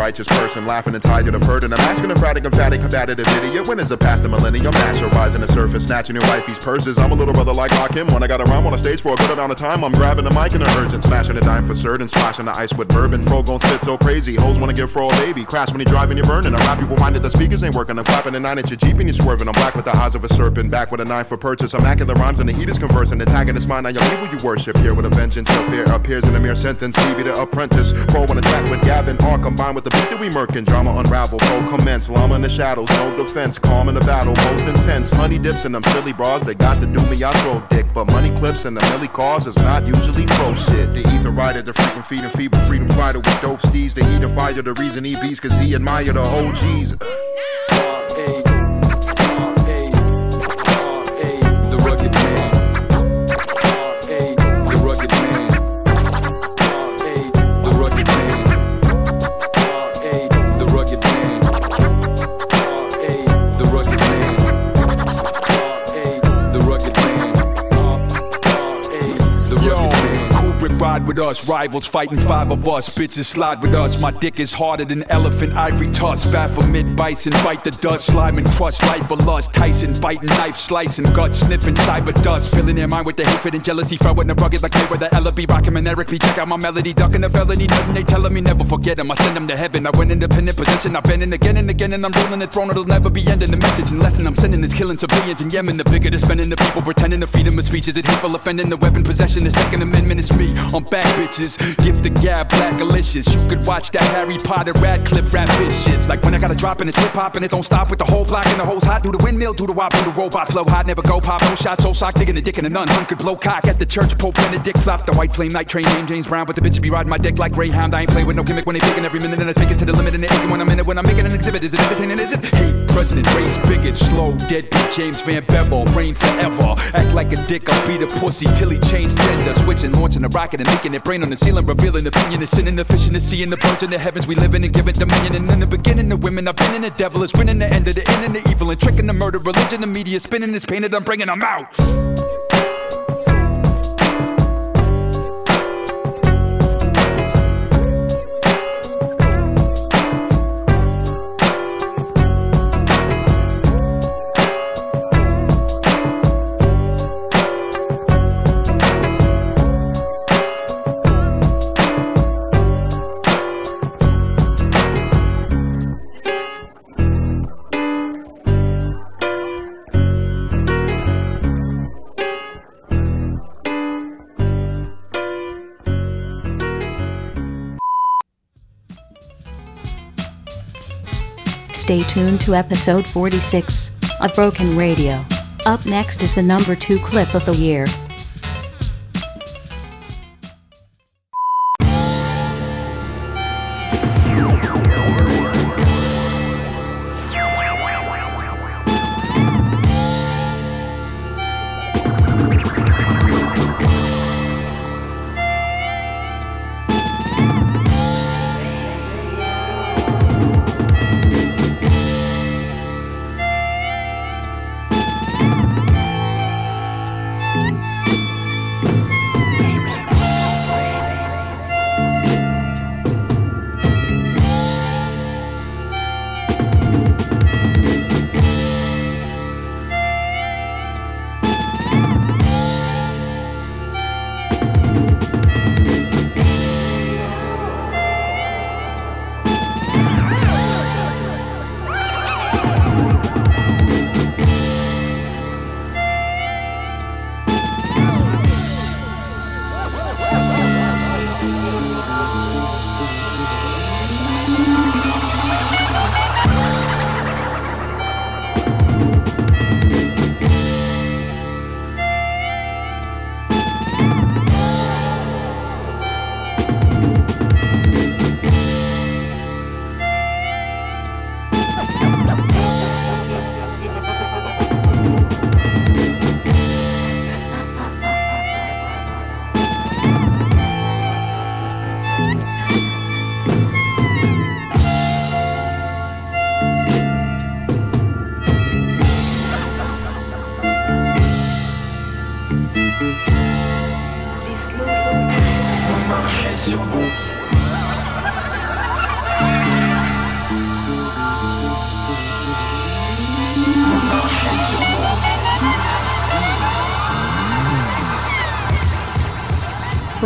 Righteous person, laughing and tired of hurting. I'm asking if radical, emphatic, combative idiot. When is the past the millennium? Asher rising the surface, snatching your wifey's purses. I'm a little brother like Hakim. When I got a rhyme on a stage for a good amount of time, I'm grabbing the mic in a urgent, smashing a dime for certain, splashing the ice with bourbon. Fro gon' spit so crazy, hoes wanna give fro a baby. Crash when he driving, you're burning. I rap people minded the speakers ain't working. I'm clapping a nine inch Jeep and you're swerving. I'm black with the eyes of a serpent, back with a knife for purchase. I'm hacking the rhymes and the heat is conversing, attacking this mind on your evil you worship. Here with a vengeance, your fear appears in a mere sentence. Stevie the apprentice, pro on a track with Gavin, all combined with the beat that we murkin. Drama unravel, pro commence, llama in the shadows, no defense, calm in the battle, most intense. Honey dips in them silly bras, they got to do me, I throw dick. But money clips and the milli cause is not usually pro shit. The ether rider, the freaking feeding feeble freedom fighter with dope steeds. The heat of fire, the reason he beats, cause he admire the OGs.
Ride with us, rivals fighting five of us. Bitches slide with us. My dick is harder than elephant ivory tusk. Baphomet bison, bite the dust, slime and crust. Life for lust. Tyson biting knife, slicing gut, sniffing cyber dust. Filling their mind with the hatred and jealousy. Throwing the rugged like Mayweather, Ella B. Rockin' and Eric B. Check out my melody, ducking the felony. Nothing they telling me, never forget them. I send them to heaven. I went independent position. I've been in again and again, and I'm ruling the throne. It'll never be ending. The message and lesson I'm sending is killing civilians in Yemen. The bigger the spending, the people pretending to freedom of speech is it hateful, offending the weapon possession. The Second Amendment is me. I'm back, bitches. Give the gab black delicious. You could watch that Harry Potter Radcliffe rap this shit. Like when I got a drop and it's hip hop and it don't stop with the whole block and the hoes hot. Do the windmill, do the wop, do the robot flow hot. Never go pop, no shot, so sock, digging a dick in a nun. Hun could blow cock at the church. Pope Benedict flop the white flame night train named James Brown. But the bitch be riding my dick like Greyhound. I ain't play with no gimmick when they picking every minute and I take it to the limit and they aching when I'm in it. When I'm making an exhibit, is it entertaining? Is it? Hate, president, race, bigot, slow, deadbeat, James Van Bevel, reign forever. Act like a dick, I'll beat a pussy till he changed gender. Switching, launching a rocket and leaking it. Brain on the ceiling, revealing opinion. Is sinning, the fish in the sea, and the birds in the heavens. We live in and give it dominion. And in the beginning, the women, I've been in the devil is winning the end of the end and the evil and tricking the murder. Religion, the media spinning is painted. I'm bringing them out.
Stay tuned to episode 46 of Broken Radio. Up next is the number 2 clip of the year.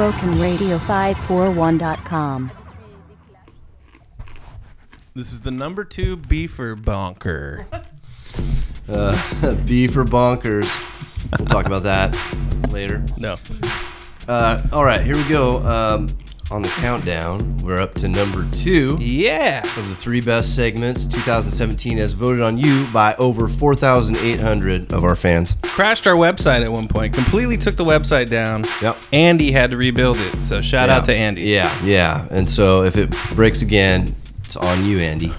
BrokenRadio541.com.
This is the number two beefer bonker.
Uh, B for bonkers. We'll talk about that later.
No.
Uh, all right, here we go. Um, on the countdown, we're up to number two.
Yeah.
Of the three best segments, 2017, as voted on you by over 4,800 of our fans.
Crashed our website at one point. Completely took the website down.
Yep.
Andy had to rebuild it. So shout
Yeah.
out to Andy.
Yeah, yeah. And so if it breaks again, it's on you, Andy.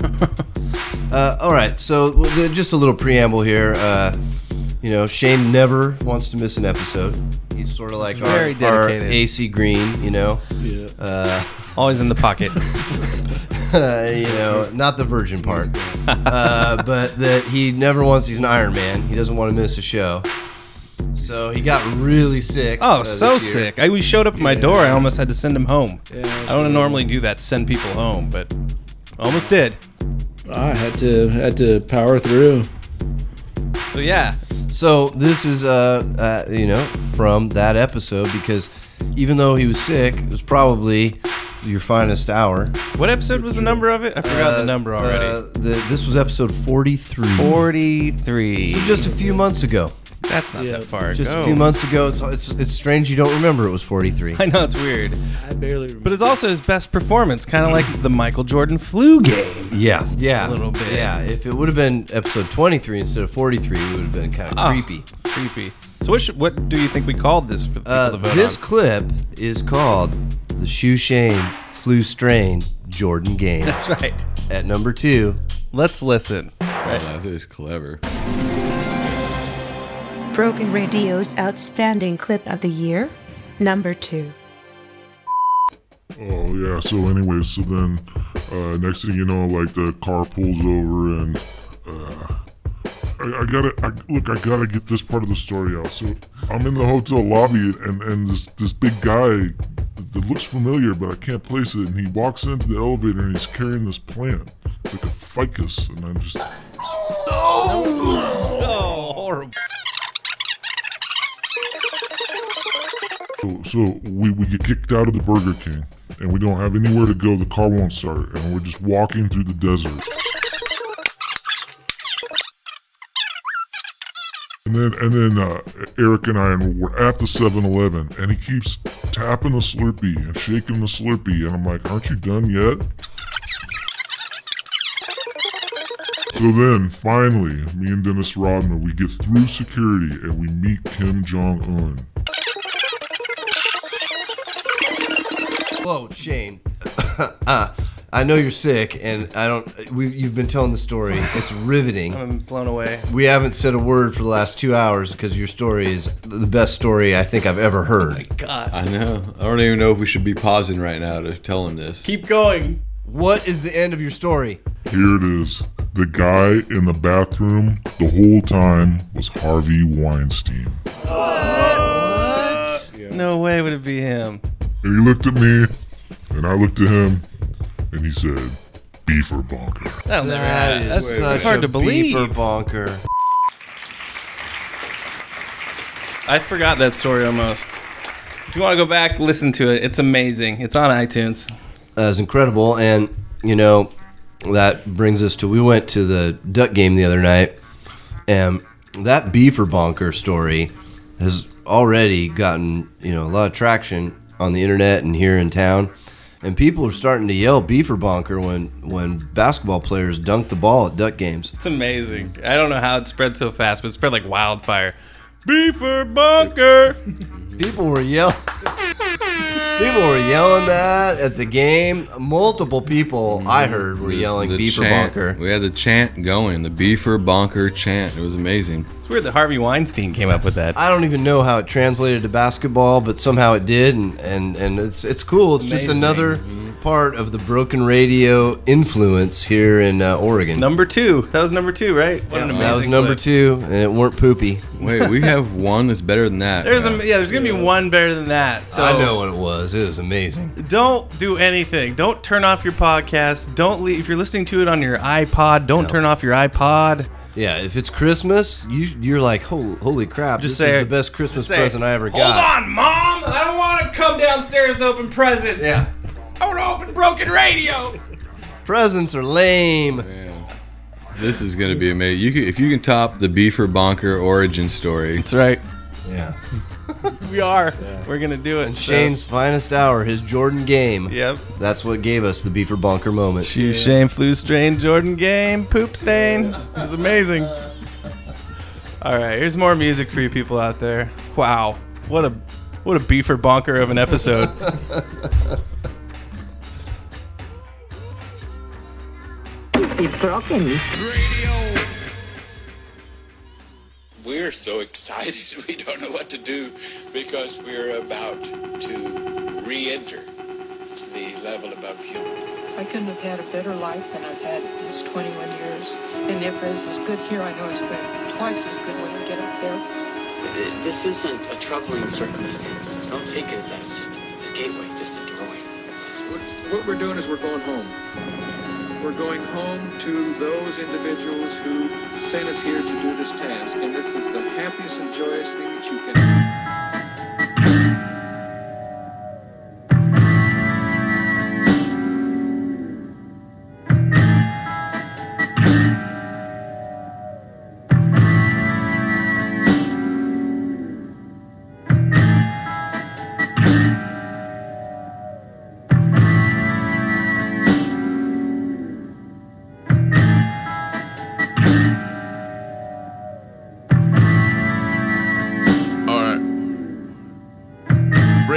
uh, all right, so just a little preamble here. Uh, you know, Shane never wants to miss an episode. He's sort of like
He's
our,
very
our
dedicated.
AC Green, you know.
Yeah.
Uh,
Always in the pocket.
you know, not the virgin part, uh, but that he never wants. He's an Iron Man. He doesn't want to miss a show. So he got really sick.
Oh,
uh,
so
this year.
sick. I we showed up at my door. I almost had to send him home.
Yeah,
I don't normally do that, send people home, but almost did.
I had to had to power through.
So yeah.
So this is uh, uh you know from that episode because even though he was sick, it was probably your finest hour.
What episode was the number of it? I forgot the number already.
Uh, the, this was episode forty-three.
43.
So just a few months ago.
That's not that far
Just
ago.
a few months ago. It's, it's it's strange you don't remember it was forty-three.
I know it's weird.
I barely remember.
But it's also his best performance, kind of like the Michael Jordan flu game.
Yeah, yeah,
A little bit.
Yeah, if it would have been episode twenty-three instead of forty-three, it would have been kind of
Oh,
creepy.
Creepy. So what should, what do you think we called this for people
Uh,
to vote
this
on?
clip is called the Shoe Shane Flu Strain Jordan Game.
That's right.
At number two,
Let's listen.
Oh, that is clever.
Broken Radio's outstanding clip of the year, number two.
Oh yeah. So anyway, so then uh, next thing you know, like the car pulls over and uh, I, I gotta I, look. I gotta get this part of the story out. So I'm in the hotel lobby and and this this big guy that looks familiar, but I can't place it. And he walks into the elevator and he's carrying this plant. It's like a ficus, and I'm just
Oh, horrible.
So, so we, we get kicked out of the Burger King and we don't have anywhere to go. The car won't start and we're just walking through the desert. And then and then uh, Eric and I we're at the 7-Eleven and he keeps tapping the Slurpee and shaking the Slurpee and I'm like, aren't you done yet? So then, finally, me and Dennis Rodman, we get through security and we meet Kim Jong Un.
Whoa, Shane. uh, I know you're sick, and I don't. We, you've been telling the story. It's riveting.
I'm blown away.
We haven't said a word for the last two hours because your story is the best story I think I've ever heard.
My God.
I know. I don't even know if we should be pausing right now to tell him this.
Keep going.
What is the end of your story?
Here it is. The guy in the bathroom the whole time was Harvey Weinstein. What?
No way would it be him.
And he looked at me, and I looked at him, and he said, Beefer Bonker.
That'll never
That
happen.
is
That's, uh,
such
that's hard
a
to believe.
beefer bonker.
I forgot that story almost. If you want to go back, listen to it. It's amazing. It's on iTunes.
Uh, that was incredible, and you know that brings us to we went to the duck game the other night, and that beefer bonker story has already gotten you know a lot of traction on the internet and here in town, and people are starting to yell beefer bonker when when basketball players dunk the ball at duck games.
It's amazing. I don't know how it spread so fast, but it spread like wildfire. Beefer bonker.
People were yelling. People were yelling that at the game. Multiple people I heard were yelling
The
beefer
chant-
bonker.
We had the chant going, the beefer bonker chant. It was amazing.
It's weird that Harvey Weinstein came up with that.
I don't even know how it translated to basketball, but somehow it did, and and, and it's it's cool. It's just
Amazing.
another mm-hmm. Part of the broken radio influence here in uh, Oregon.
Number two. That was number two, right? What an
that was number
clip.
two, and it weren't poopy.
Wait, we have one that's better than that.
There's a yeah. There's gonna be one better than that. So
I know what it was. It was amazing.
Don't do anything. Don't turn off your podcast. Don't leave. If you're listening to it on your iPod, don't turn off your iPod.
Yeah, if it's Christmas, you you're like, holy, holy crap!
Just
this
say
is the best Christmas
say,
present I ever got.
Hold on, mom. I don't want to come downstairs to open presents.
Yeah.
I want to open broken radio.
Presents are lame.
This is gonna be amazing. You can, if you can top the Beefer Bonker origin story.
That's right.
Yeah.
We are. We're gonna do it.
And Shane's finest hour, his Jordan game.
Yep.
That's what gave us the Beefer Bonker moment.
Shoe Shane flu strain Jordan game poop stain. It was amazing. All right, here's more music for you people out there. Wow, what a what a beefer bonker of an episode.
Is it broken?
We're so excited we don't know what to do because we're about to re-enter the level above human.
I couldn't have had a better life than I've had these 21 years. And if it was good here, I know it's been twice as good when I get up there.
Uh, This isn't a troubling circumstance. Don't take it as that. It's just a gateway, just a doorway.
What, what we're doing is we're going home. We're going home to those individuals who sent us here to do this task. And this is the happiest and joyous thing that you can.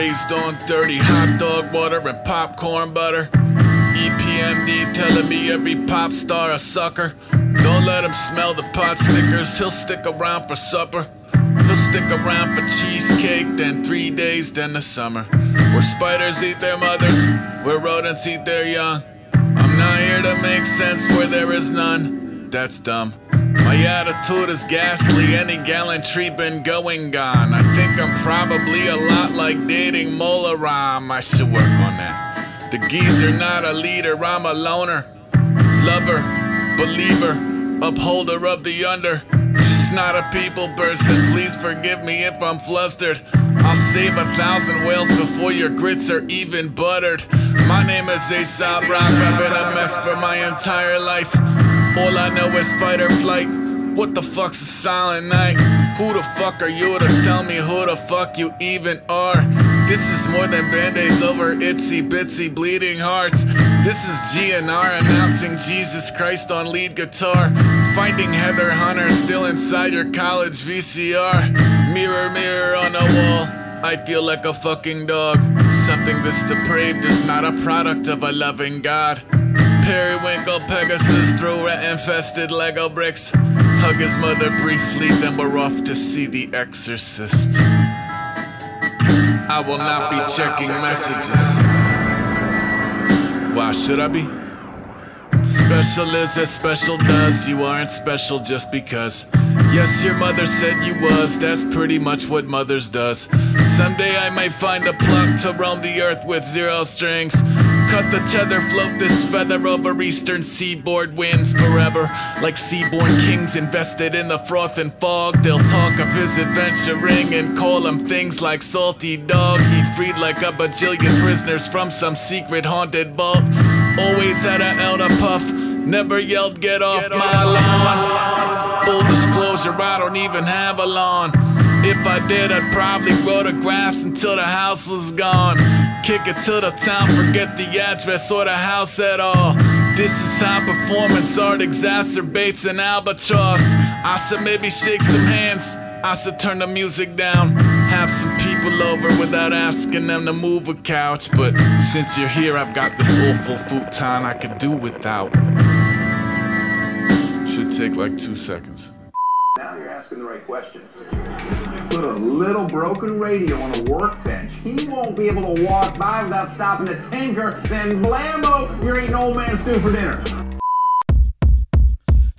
Raised on dirty hot dog water and popcorn butter. EPMD telling me every pop star a sucker. Don't let him smell the pot stickers, he'll stick around for supper. He'll stick around for cheesecake, then three days, then the summer. Where spiders eat their mothers, where rodents eat their young. I'm not here to make sense where there is none. That's dumb. My attitude is ghastly, any gallantry been going gone. I think I'm probably a lot like dating Mola Ram. I should work on that. The geezer not a leader, I'm a loner. Lover, believer, upholder of the under. Just not a people person, please forgive me if I'm flustered. I'll save a thousand whales before your grits are even buttered. My name is Aesop Rock, I've been a mess for my entire life. All I know is fight or flight. What the fuck's a silent night? Who the fuck are you to tell me who the fuck you even are? This is more than band-aids over itsy bitsy bleeding hearts. This is GNR announcing Jesus Christ on lead guitar. Finding Heather Hunter still inside your college VCR. Mirror, mirror on the wall. I feel like a fucking dog. Something this depraved is not a product of a loving God. Periwinkle Pegasus through rat infested Lego bricks. Hug his mother briefly, then we're off to see The Exorcist. I will not be checking messages. Why should I be? Special is as special does. You aren't special just because. Yes, your mother said you was. That's pretty much what mothers does. Someday I might find a plug to roam the earth with zero strings. Cut the tether, float this feather over eastern seaboard winds forever. Like seaborn kings invested in the froth and fog. They'll talk of his adventuring and call him things like salty dog. He freed like a bajillion prisoners from some secret haunted vault. Always had a elder puff, never yelled get off my lawn. Full disclosure, I don't even have a lawn. If I did, I'd probably grow the grass until the house was gone. Kick it to the town, forget the address or the house at all. This is how performance art exacerbates an albatross. I should maybe shake some hands. I should turn the music down. Have some people over without asking them to move a couch. But since you're here, I've got this awful futon I could do without. Should take like two seconds.
Now you're asking the right questions. Put a little broken radio on a workbench. He won't be able to walk by without stopping to tinker. Then blammo, you're eating old man stew for dinner.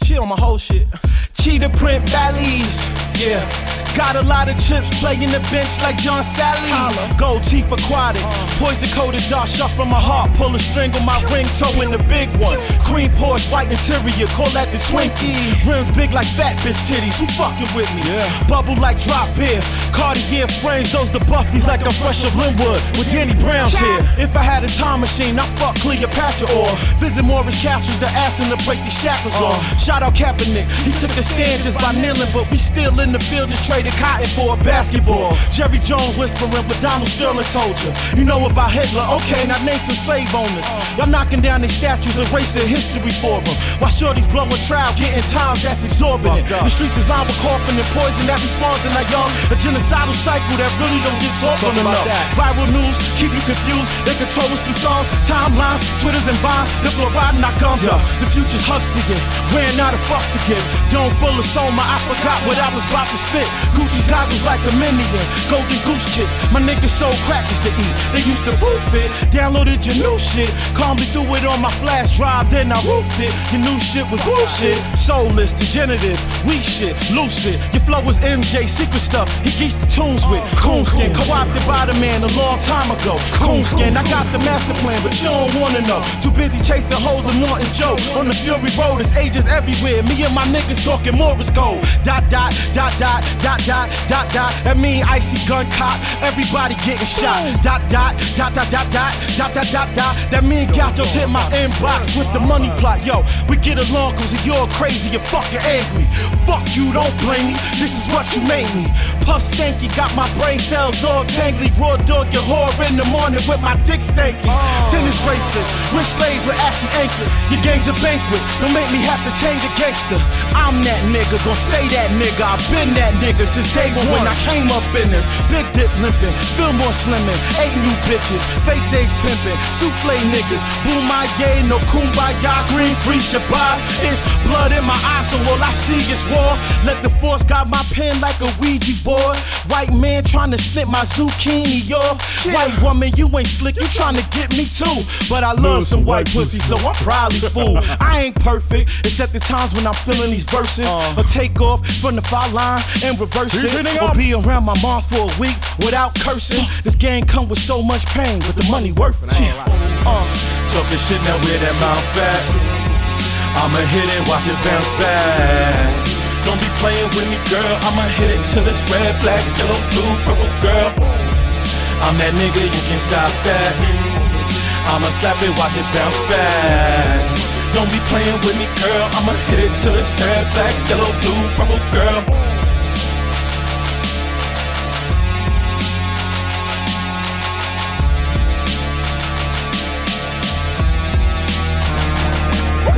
Chill my whole shit. Cheetah print valleys, yeah.
Got a lot of chips playing the bench like John Salley. Gold teeth aquatic. Uh. Poison coated dark shot from my heart. Pull a string on my ring toe in the big one. Cream Porsche, white interior. Call that the Swinky. Rims big like fat bitch titties. Who fucking with me? Bubble like drop beer. Cartier frames, those the Buffies like I'm fresh of Linwood with Danny Brown's here. If I had a time machine, I'd fuck Cleopatra or visit Morris Castles to ask him to break the shackles off. Uh. Shout out Kaepernick, he took a stand just by kneeling, but we still in the field just traded cotton for a basketball. Jerry Jones whispering what Donald Sterling told you. You know about Hitler? Okay, now name some slave owners. Y'all knocking down their statues, erasing history for them. While Shorty's blowing trial, getting time that's exorbitant. The streets is lined with coffin and poison that responds in our young. A genocidal cycle that really don't get talked on
about
enough.
that.
Viral news, keep you confused. They control us through thumbs, timelines, Twitters and vines. The floor riding our gums up. The future's hugs to get. Ran out of fucks to give. Dome full of soma, I forgot what I was about to spit. Gucci goggles like a minion. Golden goose kids. My niggas sold crackers to eat. They used to boof it. Downloaded your new shit. Calmly threw it on my flash drive, then I roofed it. Your new shit was bullshit. Soulless, degenerative, weak shit, lucid. Your flow was MJ, secret stuff. He geeks the tunes with. Oh, Coonskin, co-opted by the man a long time ago. Coonskin, I got the master plan, but you don't wanna know. Too busy chasing hoes of Immortan Joe. On the Fury Road, it's ages everywhere. Me and my niggas talking Morse code. Dot, dot, dot, dot, dot, dot, dot, dot. That mean icy gun cop. Everybody getting shot. Dot, dot, dot, dot, dot, dot, dot, dot, dot, dot. That mean Gatos hit my inbox with the money plot. Yo, we get along cause you're crazy and fucking angry. Fuck you, don't blame me. This is what you made me. Puff stanky, got my brain cells all tangly. Raw dog your whore in the morning with my dick stanky. Tennis bracelets, wrist slaves with ashy anklets. Your gang's a banquet, don't make me have to tame the gangster. I'm that nigga, gon' stay that nigga. I've been that nigga since day one when I came up in this. Big dip limping, feel more slimming. Eight new bitches, face age pimping, souffle niggas. Boom my yay, no kumbaya, scream free Shabbat. It's blood in my eyes, so all I see is war. Let the force guide my pen like a Ouija board. White man trying to snip my zucchini off. White woman, you ain't slick, you trying to get me too. But I love some white pussy, so I'm probably fool. I ain't perfect, except the times when I'm spilling these verses. Or take off from the foul line and reverse
He's
it. Or be around my moms for a week without cursing. This game come with so much pain, but the money worth it. Yeah. Uh,
Talking shit now with that mouth fat. I'ma hit it, watch it bounce back. Don't be playing with me, girl. I'ma hit it till it's red, black, yellow, blue, purple, girl. I'm that nigga, you can't stop that. I'ma slap it, watch it bounce back. Don't be playing with me, girl. I'ma hit it till it's red, black, yellow, blue, purple, girl.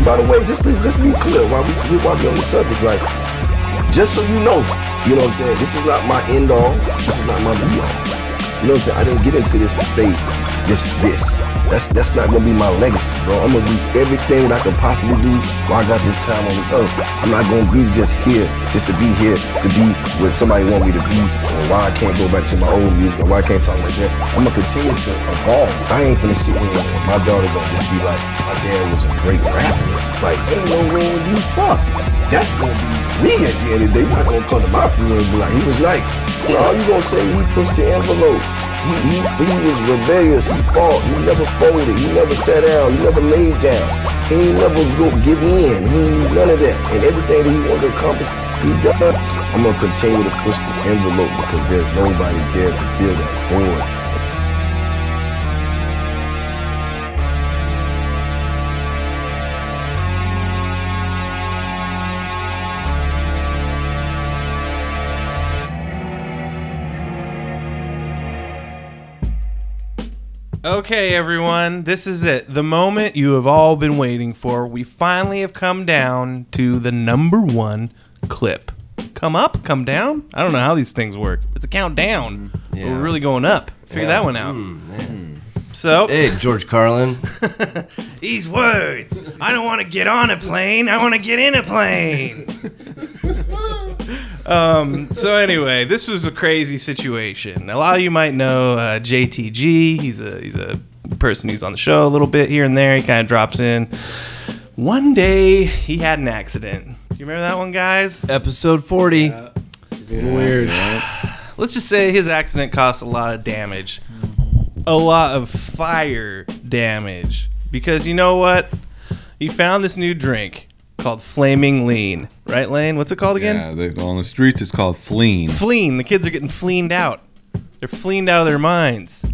By the way, just let's, let's be clear while we while we on the subject, like just so you know, you know what I'm saying. This is not my end all. This is not my be all. You know what I'm saying. I didn't get into this to stay just this. That's that's not gonna be my legacy, bro. I'm gonna do everything that I can possibly do while I got this time on this earth. I'm not gonna be just here just to be here to be where somebody want me to be, or why I can't go back to my old music, or why I can't talk like that. I'm gonna continue to evolve. I ain't gonna sit here and my daughter gonna just be like, my dad was a great rapper. Like, ain't no way you fuck. That's gonna be me at the end of the day. You're not gonna come to my funeral and be like, he was nice. All you gonna say he pushed the envelope. He, he, he was rebellious. He fought. He never folded. He never sat down. He never laid down. He never go give in. He none of that. And everything that he wanted to accomplish, he done. I'm gonna continue to push the envelope because there's nobody there to fill that void.
Okay, everyone, this is it. The moment you have all been waiting for. We finally have come down to the number one clip. Come up, come down. I don't know how these things work. It's a countdown.
Yeah.
We're really going up. Figure
Yeah.
that one out.
Mm,
So,
Hey, George Carlin.
these words. I don't want to get on a plane. I want to get in a plane. um, so anyway, this was a crazy situation. A lot of you might know uh, JTG. He's a he's a person who's on the show a little bit here and there. He kind of drops in. One day he had an accident. Do you remember that one, guys?
Episode 40.
His Weird.
Let's just say his accident cost a lot of damage, a lot of fire damage. Because you know what? He found this new drink called Flaming Lean. Right, Lane? What's it called again?
Yeah, they, on the streets it's called fleen.
Fleen. The kids are getting fleened out. They're fleened out of their minds.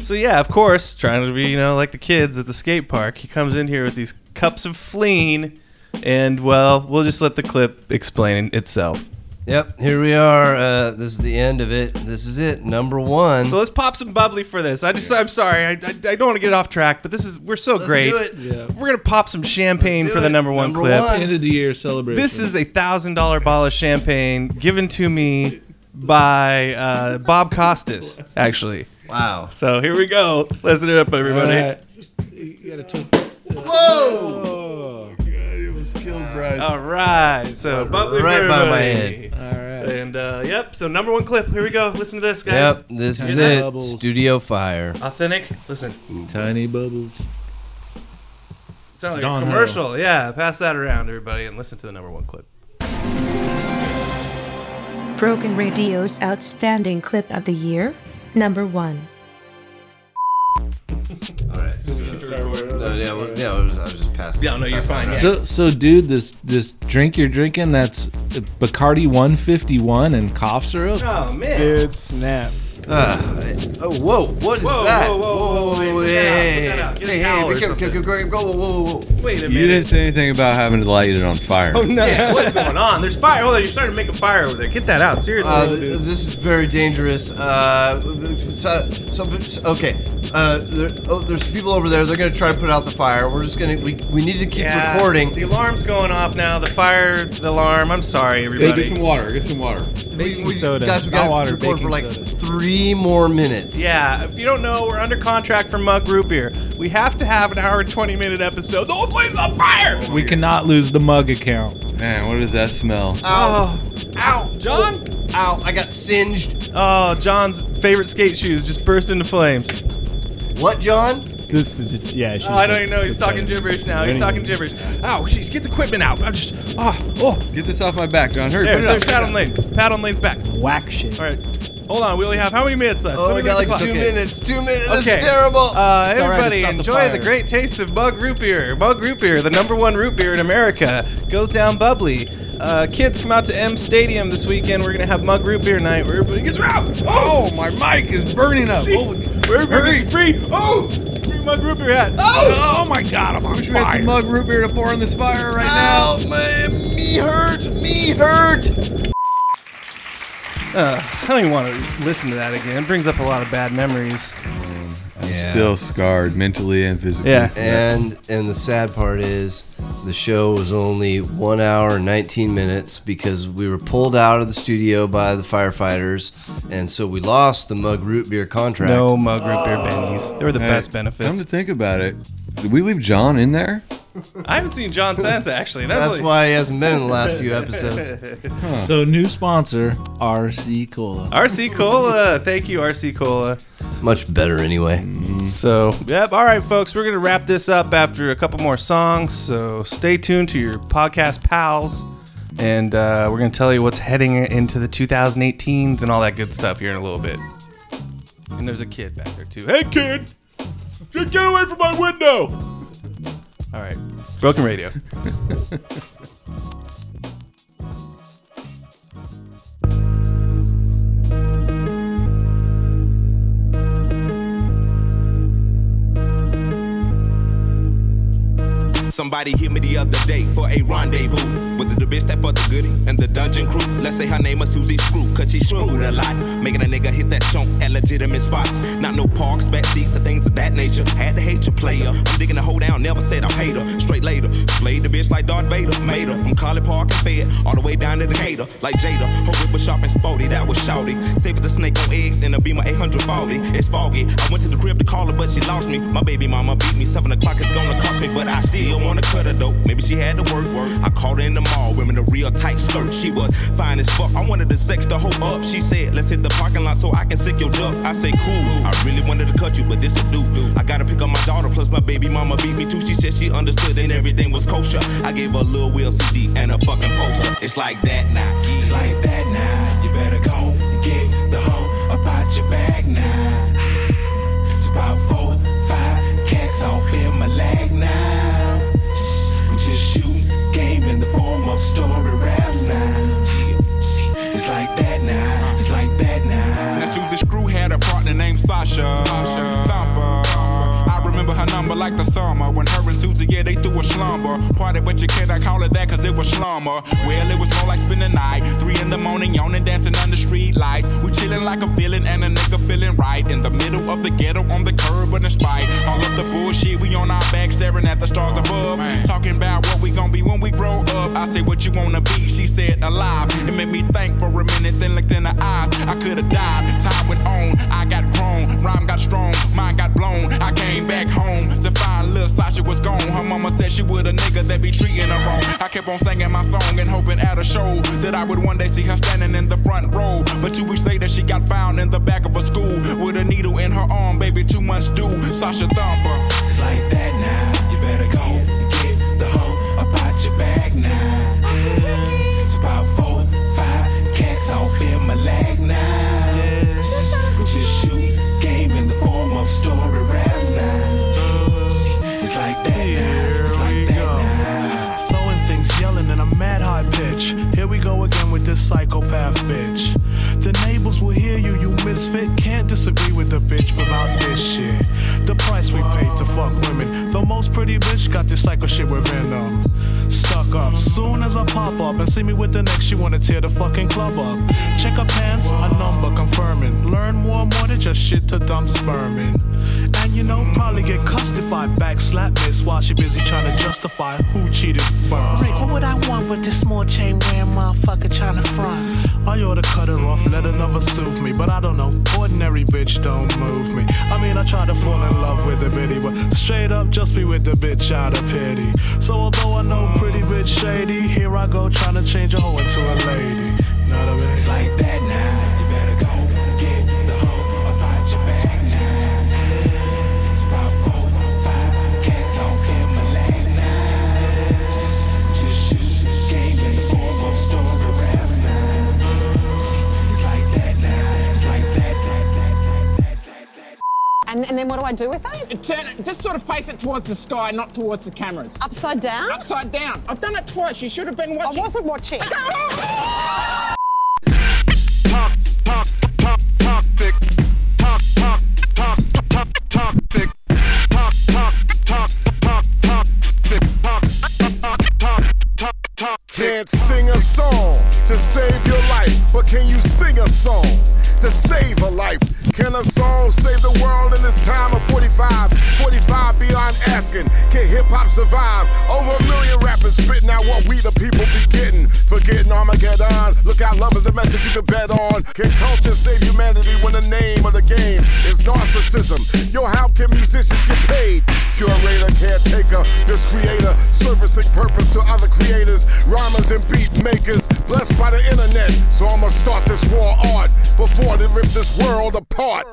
So yeah, of course, trying to be you know like the kids at the skate park, he comes in here with these cups of fleen, and well, we'll just let the clip explain itself.
Yep, here we are. Uh, this is the end of it. This is it, number one.
So let's pop some bubbly for this. I just, I'm sorry, I, I, I don't want to get off track, but this is we're so
Let's
great.
do it.
Yeah.
We're gonna pop some champagne
Let's
for
do
the
it.
number one
Number
clip.
one.
End of the year celebration.
This is a thousand dollar bottle of champagne given to me by uh, Bob Costas, actually.
Wow.
So here we go. Listen it up, everybody.
All right. You gotta twist.
Whoa!
All right. So bubbly
Right
for
by my
everybody.
All right.
And uh, yep. So number one clip. Here we go. Listen to this, guys.
Yep, this is it.
Bubbles.
Studio Fire.
Authentic. Listen.
Tiny bubbles.
Sound like
Don
a commercial. Yeah. Pass that around, everybody, and listen to the number one clip.
Broken Radio's outstanding clip of the year, number one.
All right. No, yeah, well, yeah, I was, I was just passing.
Yeah, no, you're
passing
fine,
it
So, so, dude, this this drink you're drinking that's Bacardi 151 and cough syrup.
Oh man.
Dude, snap.
Ah, oh, whoa! What is
Whoa,
that?
whoa, whoa, whoa, wait,
hey,
put that out, put that out. Get a
hey,
towel
hey,
or
be careful,
something.
go, go, go, go, whoa, whoa, whoa.
Wait a minute.
You didn't say anything about having to light it on fire.
Oh no.
Yeah, what's going on? There's fire. Hold on, you're starting to make a fire over there. Get that out, seriously.
Uh, th- this is very dangerous. Uh, so, so, okay. Uh, there, oh, there's people over there. They're gonna try to put out the fire. We're just gonna. We, we need to keep
Yeah,
recording.
The alarm's going off now. The fire, the alarm. I'm sorry, everybody.
Get some water. Get some water.
We, we,
soda.
guys, we gotta
water,
record for like
soda.
three more minutes.
Yeah, if you don't know, we're under contract for Mug Root Beer. We have to have an hour and 20 minute episode. The whole place is on fire!
We cannot lose the mug account.
Man, what does that smell? Oh.
Ow!
Ow! John?
Ow! I got singed.
Oh, John's favorite skate shoes just burst into flames.
What, John?
This is a, yeah.
Oh, I don't even know. He's talking gibberish now. He's talking gibberish. Ow, jeez, get the equipment out. I'm just, oh, oh.
Get this off my back, John. Hurry,
There,
put it
there,
up.
pat on Lane. Pat on Lane's back.
Whack shit.
All right. Hold on. We only have how many minutes left?
Oh,
Let
we got like two
clock.
minutes. Two minutes. This is terrible.
Uh,
It's all right,
everybody,
it's not the
enjoy the great taste of Mug Root Beer. Mug Root Beer, the number one root beer in America, goes down bubbly. Uh, kids, come out to M Stadium this weekend. We're gonna have Mug Root Beer night where everybody gets out.
Oh, my mic is burning up.
Jeez.
Holy-
Where free. Oh, free Mug Root Beer hat. Oh,
Oh my God! I'm on wish we had some mug root beer to pour in this fire right
Ow,
now.
man, me hurt, me hurt.
Uh, I don't even want to listen to that again. It brings up a lot of bad memories.
I'm
Yeah.
still scarred mentally and physically.
Yeah.
And and the sad part is the show was only one hour and 19 minutes because we were pulled out of the studio by the firefighters, and so we lost the mug root beer contract.
No Mug Root Beer bennies. They were the
Hey,
best
Come
benefits.
to think about it, did we leave John in there?
I haven't seen John since actually. That's,
That's
really-
why he hasn't been in the last few episodes.
So new sponsor RC Cola.
RC Cola. Thank you, RC Cola.
Much better anyway.
So, yep. All right, folks, we're going to wrap this up after a couple more songs. So, stay tuned to your podcast pals. And uh, we're going to tell you what's heading into the 2018s and all that good stuff here in a little bit. And there's a kid back there, too. Hey, kid! Just get away from my window! All right. Broken radio.
Somebody hit me the other day for a rendezvous. Was it the bitch that for the goody and the dungeon crew? Let's say her name was Susie Screw, cause she screwed a lot. Making a nigga hit that chunk at legitimate spots. Not no parks, back seats, or things of that nature. Had to hate your player. I'm digging the hoe down, never said I hate her. Straight later. Slayed the bitch like Darth Vader. Made her from College Park and Fed all the way down to Decatur. Like Jada. Her whip was sharp and sporty, that was shouty. Safe as a snake on eggs in a Beamer 840. It's foggy. I went to the crib to call her, but she lost me. My baby mama beat me. Seven o'clock is gonna cost me, but I still wanna cut her though. Maybe she had to work. work. I caught her in the mall, women a real tight skirt. She was fine as fuck. I wanted to sex the hoe up. She said, let's hit the parking lot so I can sick your duck. I say, cool. I really wanted to cut you, but this a do. I gotta pick up my daughter, plus my baby mama beat me too. She said she understood and everything was kosher. I gave her a little Will CD and a fucking poster. It's like that now. It's like that now. You better go and get the hoe about your bag now. It's about four, five cats off in my leg now. In the form of story raps now. It's like that now. It's like that now.
Now Susie Screw had a partner named Sasha. Sasha Thumper. Remember her number like the summer when her and Susie, yeah, they threw a slumber. Party, but you cannot call it that cause it was slumber. Well, it was more like spending the night. Three in the morning, yawning, dancing under street lights. We chilling like a villain and a nigga feeling right. In the middle of the ghetto on the curb in spite. All of the bullshit, we on our back staring at the stars above. Talking about what we gon' be when we grow up. I say what you wanna be, she said alive. It made me think for a minute, then looked in her eyes. I could've died, time went on, I got grown, rhyme got strong, mind got blown. I came back home to find little Sasha was gone. Her mama said she would a nigga that be treating her wrong. I kept on singing my song and hoping at a show that I would one day see her standing in the front row. But two weeks later, she got found in the back of a school with a needle in her arm, baby, two months due. Sasha Thumper. It's like that now. You better go and get the hoe about your bag now. It's about four, five cats off in my leg now. We just shoot game in the form of story raps
with this psychopath bitch. The neighbors will hear you, you misfit. Can't disagree with the bitch without this shit. The price we paid to fuck women. The most pretty bitch got this psycho shit within them. Stuck up. Soon as I pop up and see me with the next, she wanna tear the fucking club up. Check her pants, a number confirming. Learn more and more than just shit to dump sperm in. And you know, probably get cussed if I backslap miss while she busy trying to justify who cheated first.
Rick, what would I want with this small chain wearing motherfucker trying to front?
I oughta cut her off, let another soothe me. But I don't know, ordinary bitch don't move me. I mean, I try to fall in love with the bitty, but straight up just be with the bitch out of pity. So although I know pretty bitch shady, here I go trying to change a hoe into a lady.
It's like that now. And,
and then what do I do with it?
Turn it, just sort of face it towards the sky, not towards the cameras.
Upside down?
Upside down. I've done it twice. You should have been watching.
I wasn't watching.
Can't sing a song to save your life, but can you sing a song to save a life? Can a song save the world in this time of 45? 45 beyond asking, can hip hop survive? Over a million rappers spitting out what we the people be getting. Forgetting Armageddon, look out, love is the message you can bet on. Can culture save humanity when the name of the game is narcissism? Yo, how can musicians get paid? Curator, caretaker, this creator, servicing purpose to other creators, rhymers and beat makers, blessed by the internet. So I'ma start this raw art before they rip this world apart.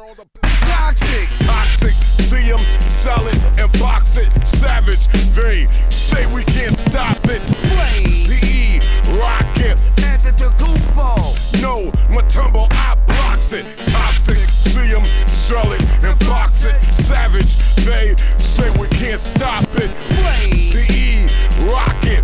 Toxic, toxic, see 'em, sell it, and box it. Savage, they say we can't stop it. Flame, PE, rocket, Antetokounmpo. No, Mutombo, I blocks it. Toxic, see 'em, sell it, and box it. Savage, they say we can't stop it. Flame, PE, rocket,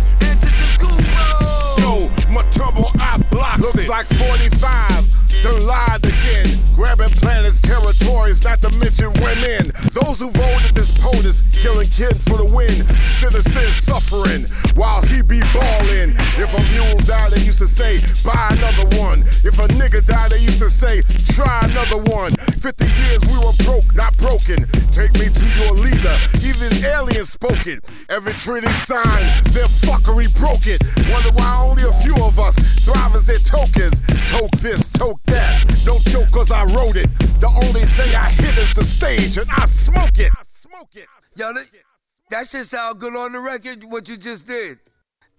blocks Looks it. Like 45 done lied again. Grabbing planets, territories, not to mention women. Those who voted this POTUS, killing kin for the win. Citizens suffering while he be balling. If a mule died, they used to say, buy another one. If a nigga died, they used to say, try another one. 50 years we were broke, not broken. Take me to your leader. Even aliens spoke it. Every treaty signed, their fuckery broke it. Wonder why only a few of us thrive as their tokens. Toke this, toke that. Don't choke cause I wrote it. The only thing I hit is the stage and I smoke it.
Yo, this,
That shit sound good on the record, what you just did.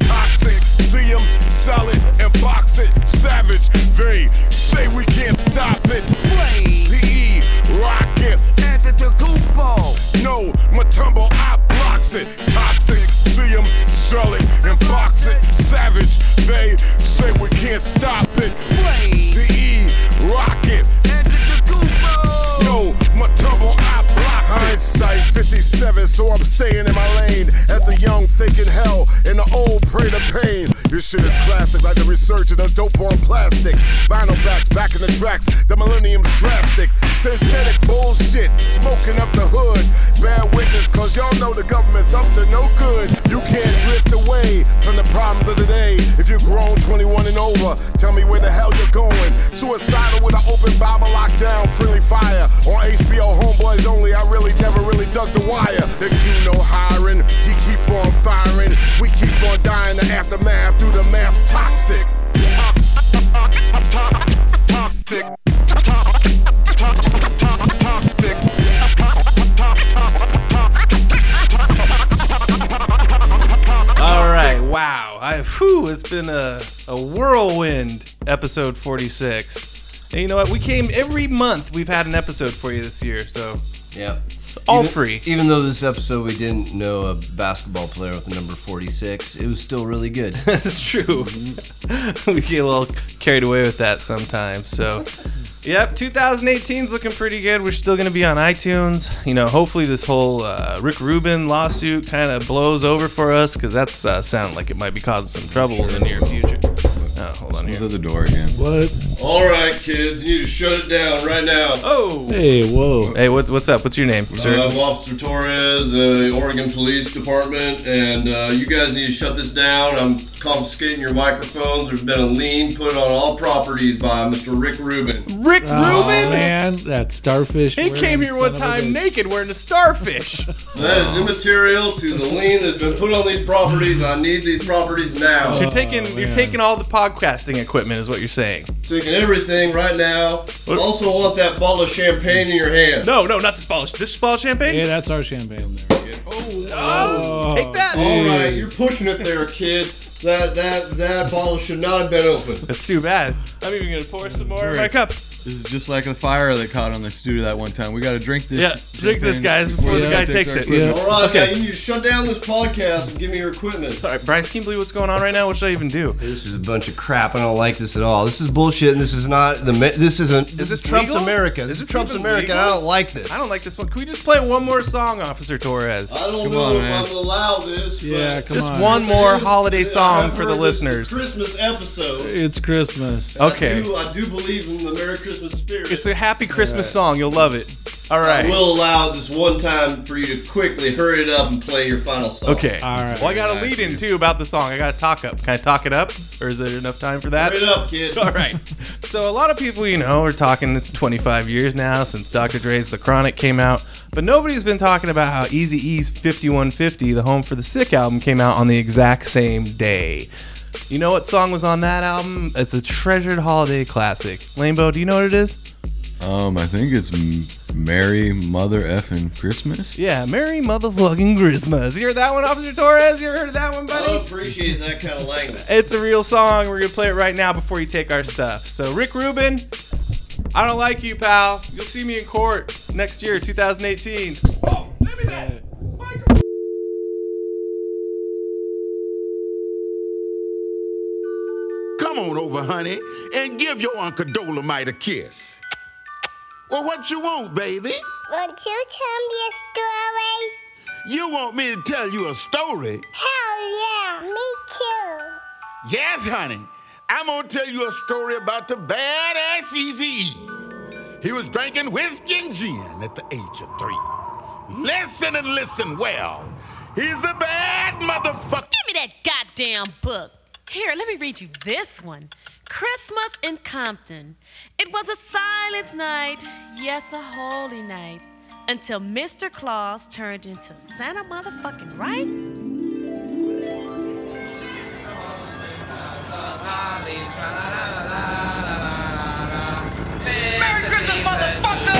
Toxic, see 'em, sell it, and box it. Savage, they say we can't stop it. PE, rock it.
Antetokounmpo.
No, Mutombo, I blocks it. Toxic, see 'em, sell it, and box it. Savage, they say we can't stop it. PE, rock it. No, Mutombo, I blocks it. Hindsight 57, so I'm staying in my lane. As the young thinking hell and the old pray to pain. This shit is classic, like the research of the dope on plastic. Vinyl backs back in the tracks, the millennium's drastic. Synthetic bullshit, smoking up the hood. Bad witness, cause y'all know the government's up to no good. You can't drift away from the problems of the day. If you're grown 21 and over, tell me where the hell you're going. Suicidal with an open Bible lockdown, friendly fire. On HBO Homeboys only, I really never really dug the wire. They do no hiring, he keep on firing. We keep on dying the aftermath through the math toxic. Toxic.
All right, wow. I whew, it's been a, a whirlwind episode 46. And you know what? We came every month. We've had an episode for you this year, so
yeah,
all
even,
free.
Even though this episode we didn't know a basketball player with the number 46, it was still really good.
That's true. we get a little carried away with that sometimes. So, yep, 2018 is looking pretty good. We're still going to be on iTunes. You know, hopefully this whole uh, Rick Rubin lawsuit kind of blows over for us because that's uh, sounding like it might be causing some trouble in the near future. Oh, hold on here.
Who's at the door again?
What?
All right, kids, you need to shut it down right now.
Oh.
Hey, whoa.
Hey, what's what's up? What's your name, sir?
Uh, I'm Officer Torres, uh, Oregon Police Department, and uh, you guys need to shut this down. I'm confiscating your microphones. There's been a lien put on all properties by Mr. Rick Rubin.
Rick
Oh,
Rubin?
man, that starfish.
He came here one
son of a
time naked wearing a starfish.
That is immaterial to the lien that's been put on these properties. I need these properties now.
you're oh, taking you're taking all the podcasting equipment, is what you're saying.
taking everything right now. Also want that bottle of champagne in your hand.
No, no, not this bottle. This bottle of champagne.
Yeah, that's our champagne there.
Oh, oh take that.
All right, you're pushing it there, kid. That that that bottle should not have been open.
That's too bad. I'm even gonna pour some more in my cup.
This is just like the fire that caught on the studio that one time. We got to drink this.
Yeah, drink this, guys, before the guy takes it.
equipment.
All right,
Okay.
now you need to shut down this podcast and give me your equipment.
All right, Bryce, can you believe what's going on right now? What should I even do?
This is a bunch of crap. I don't like this at all. This is bullshit, and this is not the. This isn't. This is,
this
Trump's
legal?
America.
Is
This is,
this
Trump's
even
America. and I
legal?
don't like this.
I don't like this one. Can we just play one more song, Officer Torres?
I don't
Come
know
on,
if
man.
I'm gonna allow this.
Yeah,
but
come
Just
on.
one more
This is-
holiday
I
song
have
for the
heard this is
listeners.
Christmas episode.
It's Christmas.
Okay.
I do, I do believe in the Merry Christmas spirit.
It's a happy Christmas song. You'll love it. All right.
I will allow this one time for you to quickly hurry it up and play your final song.
Okay.
All right.
Well, I got a lead in too about the song. I got to talk up. Can I talk it up, or is there enough time for that?
Hurry it up, kid.
All right. So a lot of people, you know, are talking. It's 25 years now since Dr. Dre's The Chronic came out, but nobody's been talking about how Eazy-E's 5150, the Home for the Sick album, came out on the exact same day. You know what song was on that album? It's a treasured holiday classic. Lambo, do you know what it is?
Um, I think it's M- Merry Mother Effin' Christmas.
Yeah, Merry Motherfucking Christmas. You heard that one, Officer Torres? You ever heard that one, buddy?
I appreciate that kind of language.
It's a real song. We're gonna play it right now before you take our stuff. So, Rick Rubin, I don't like you, pal. You'll see me in court next year, 2018. Oh, give me that.
Come on over, honey, and give your Uncle Dolomite a kiss. Well, what you want, baby?
Won't you tell me a story?
You want me to tell you a story?
Hell yeah, me too.
Yes, honey. I'm gonna tell you a story about the badass Easy E. He was drinking whiskey and gin at the age of three. Listen and listen well. He's a bad motherfucker.
Give me that goddamn book. Here, let me read you this one. Christmas in Compton. It was a silent night, yes, a holy night, until Mr. Claus turned into Santa motherfucking right.
Merry Christmas, motherfucker!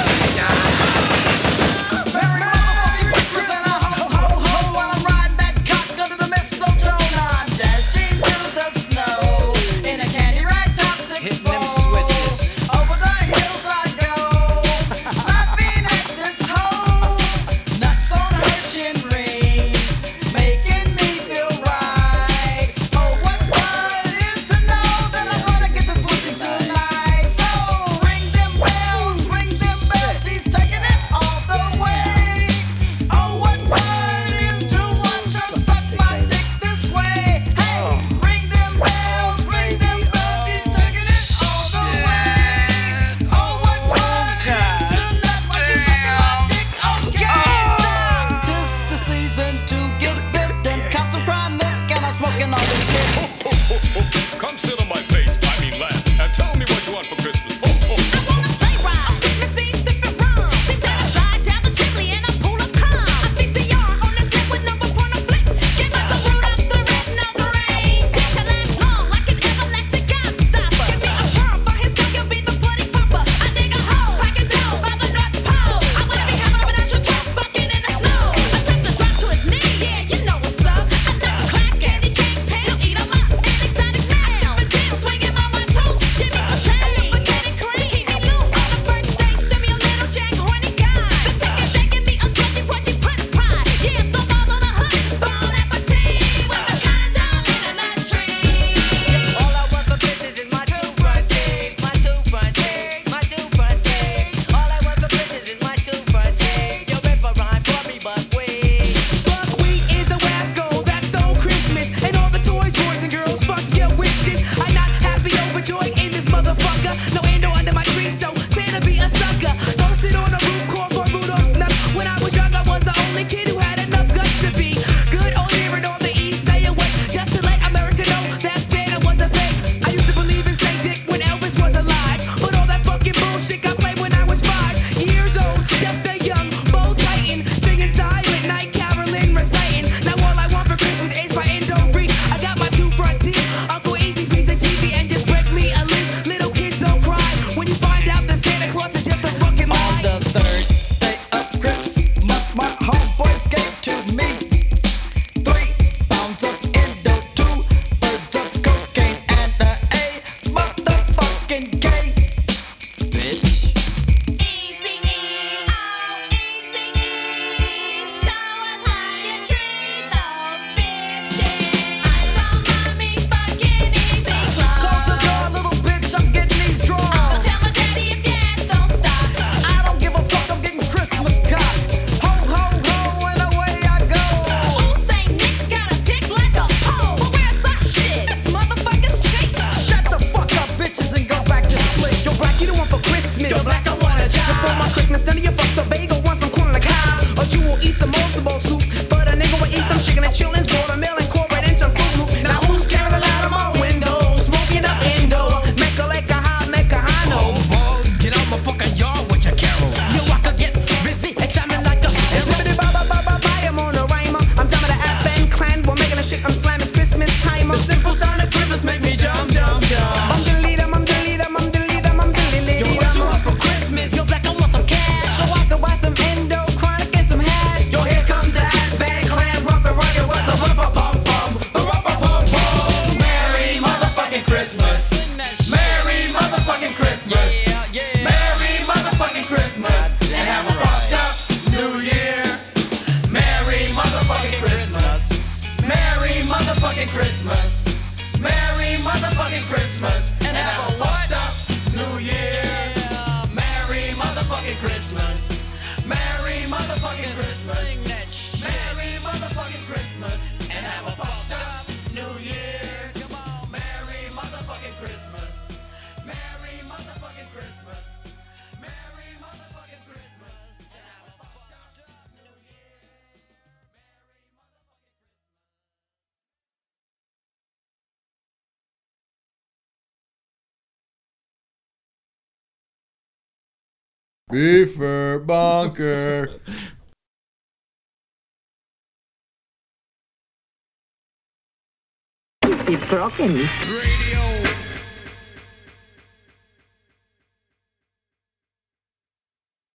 Broken?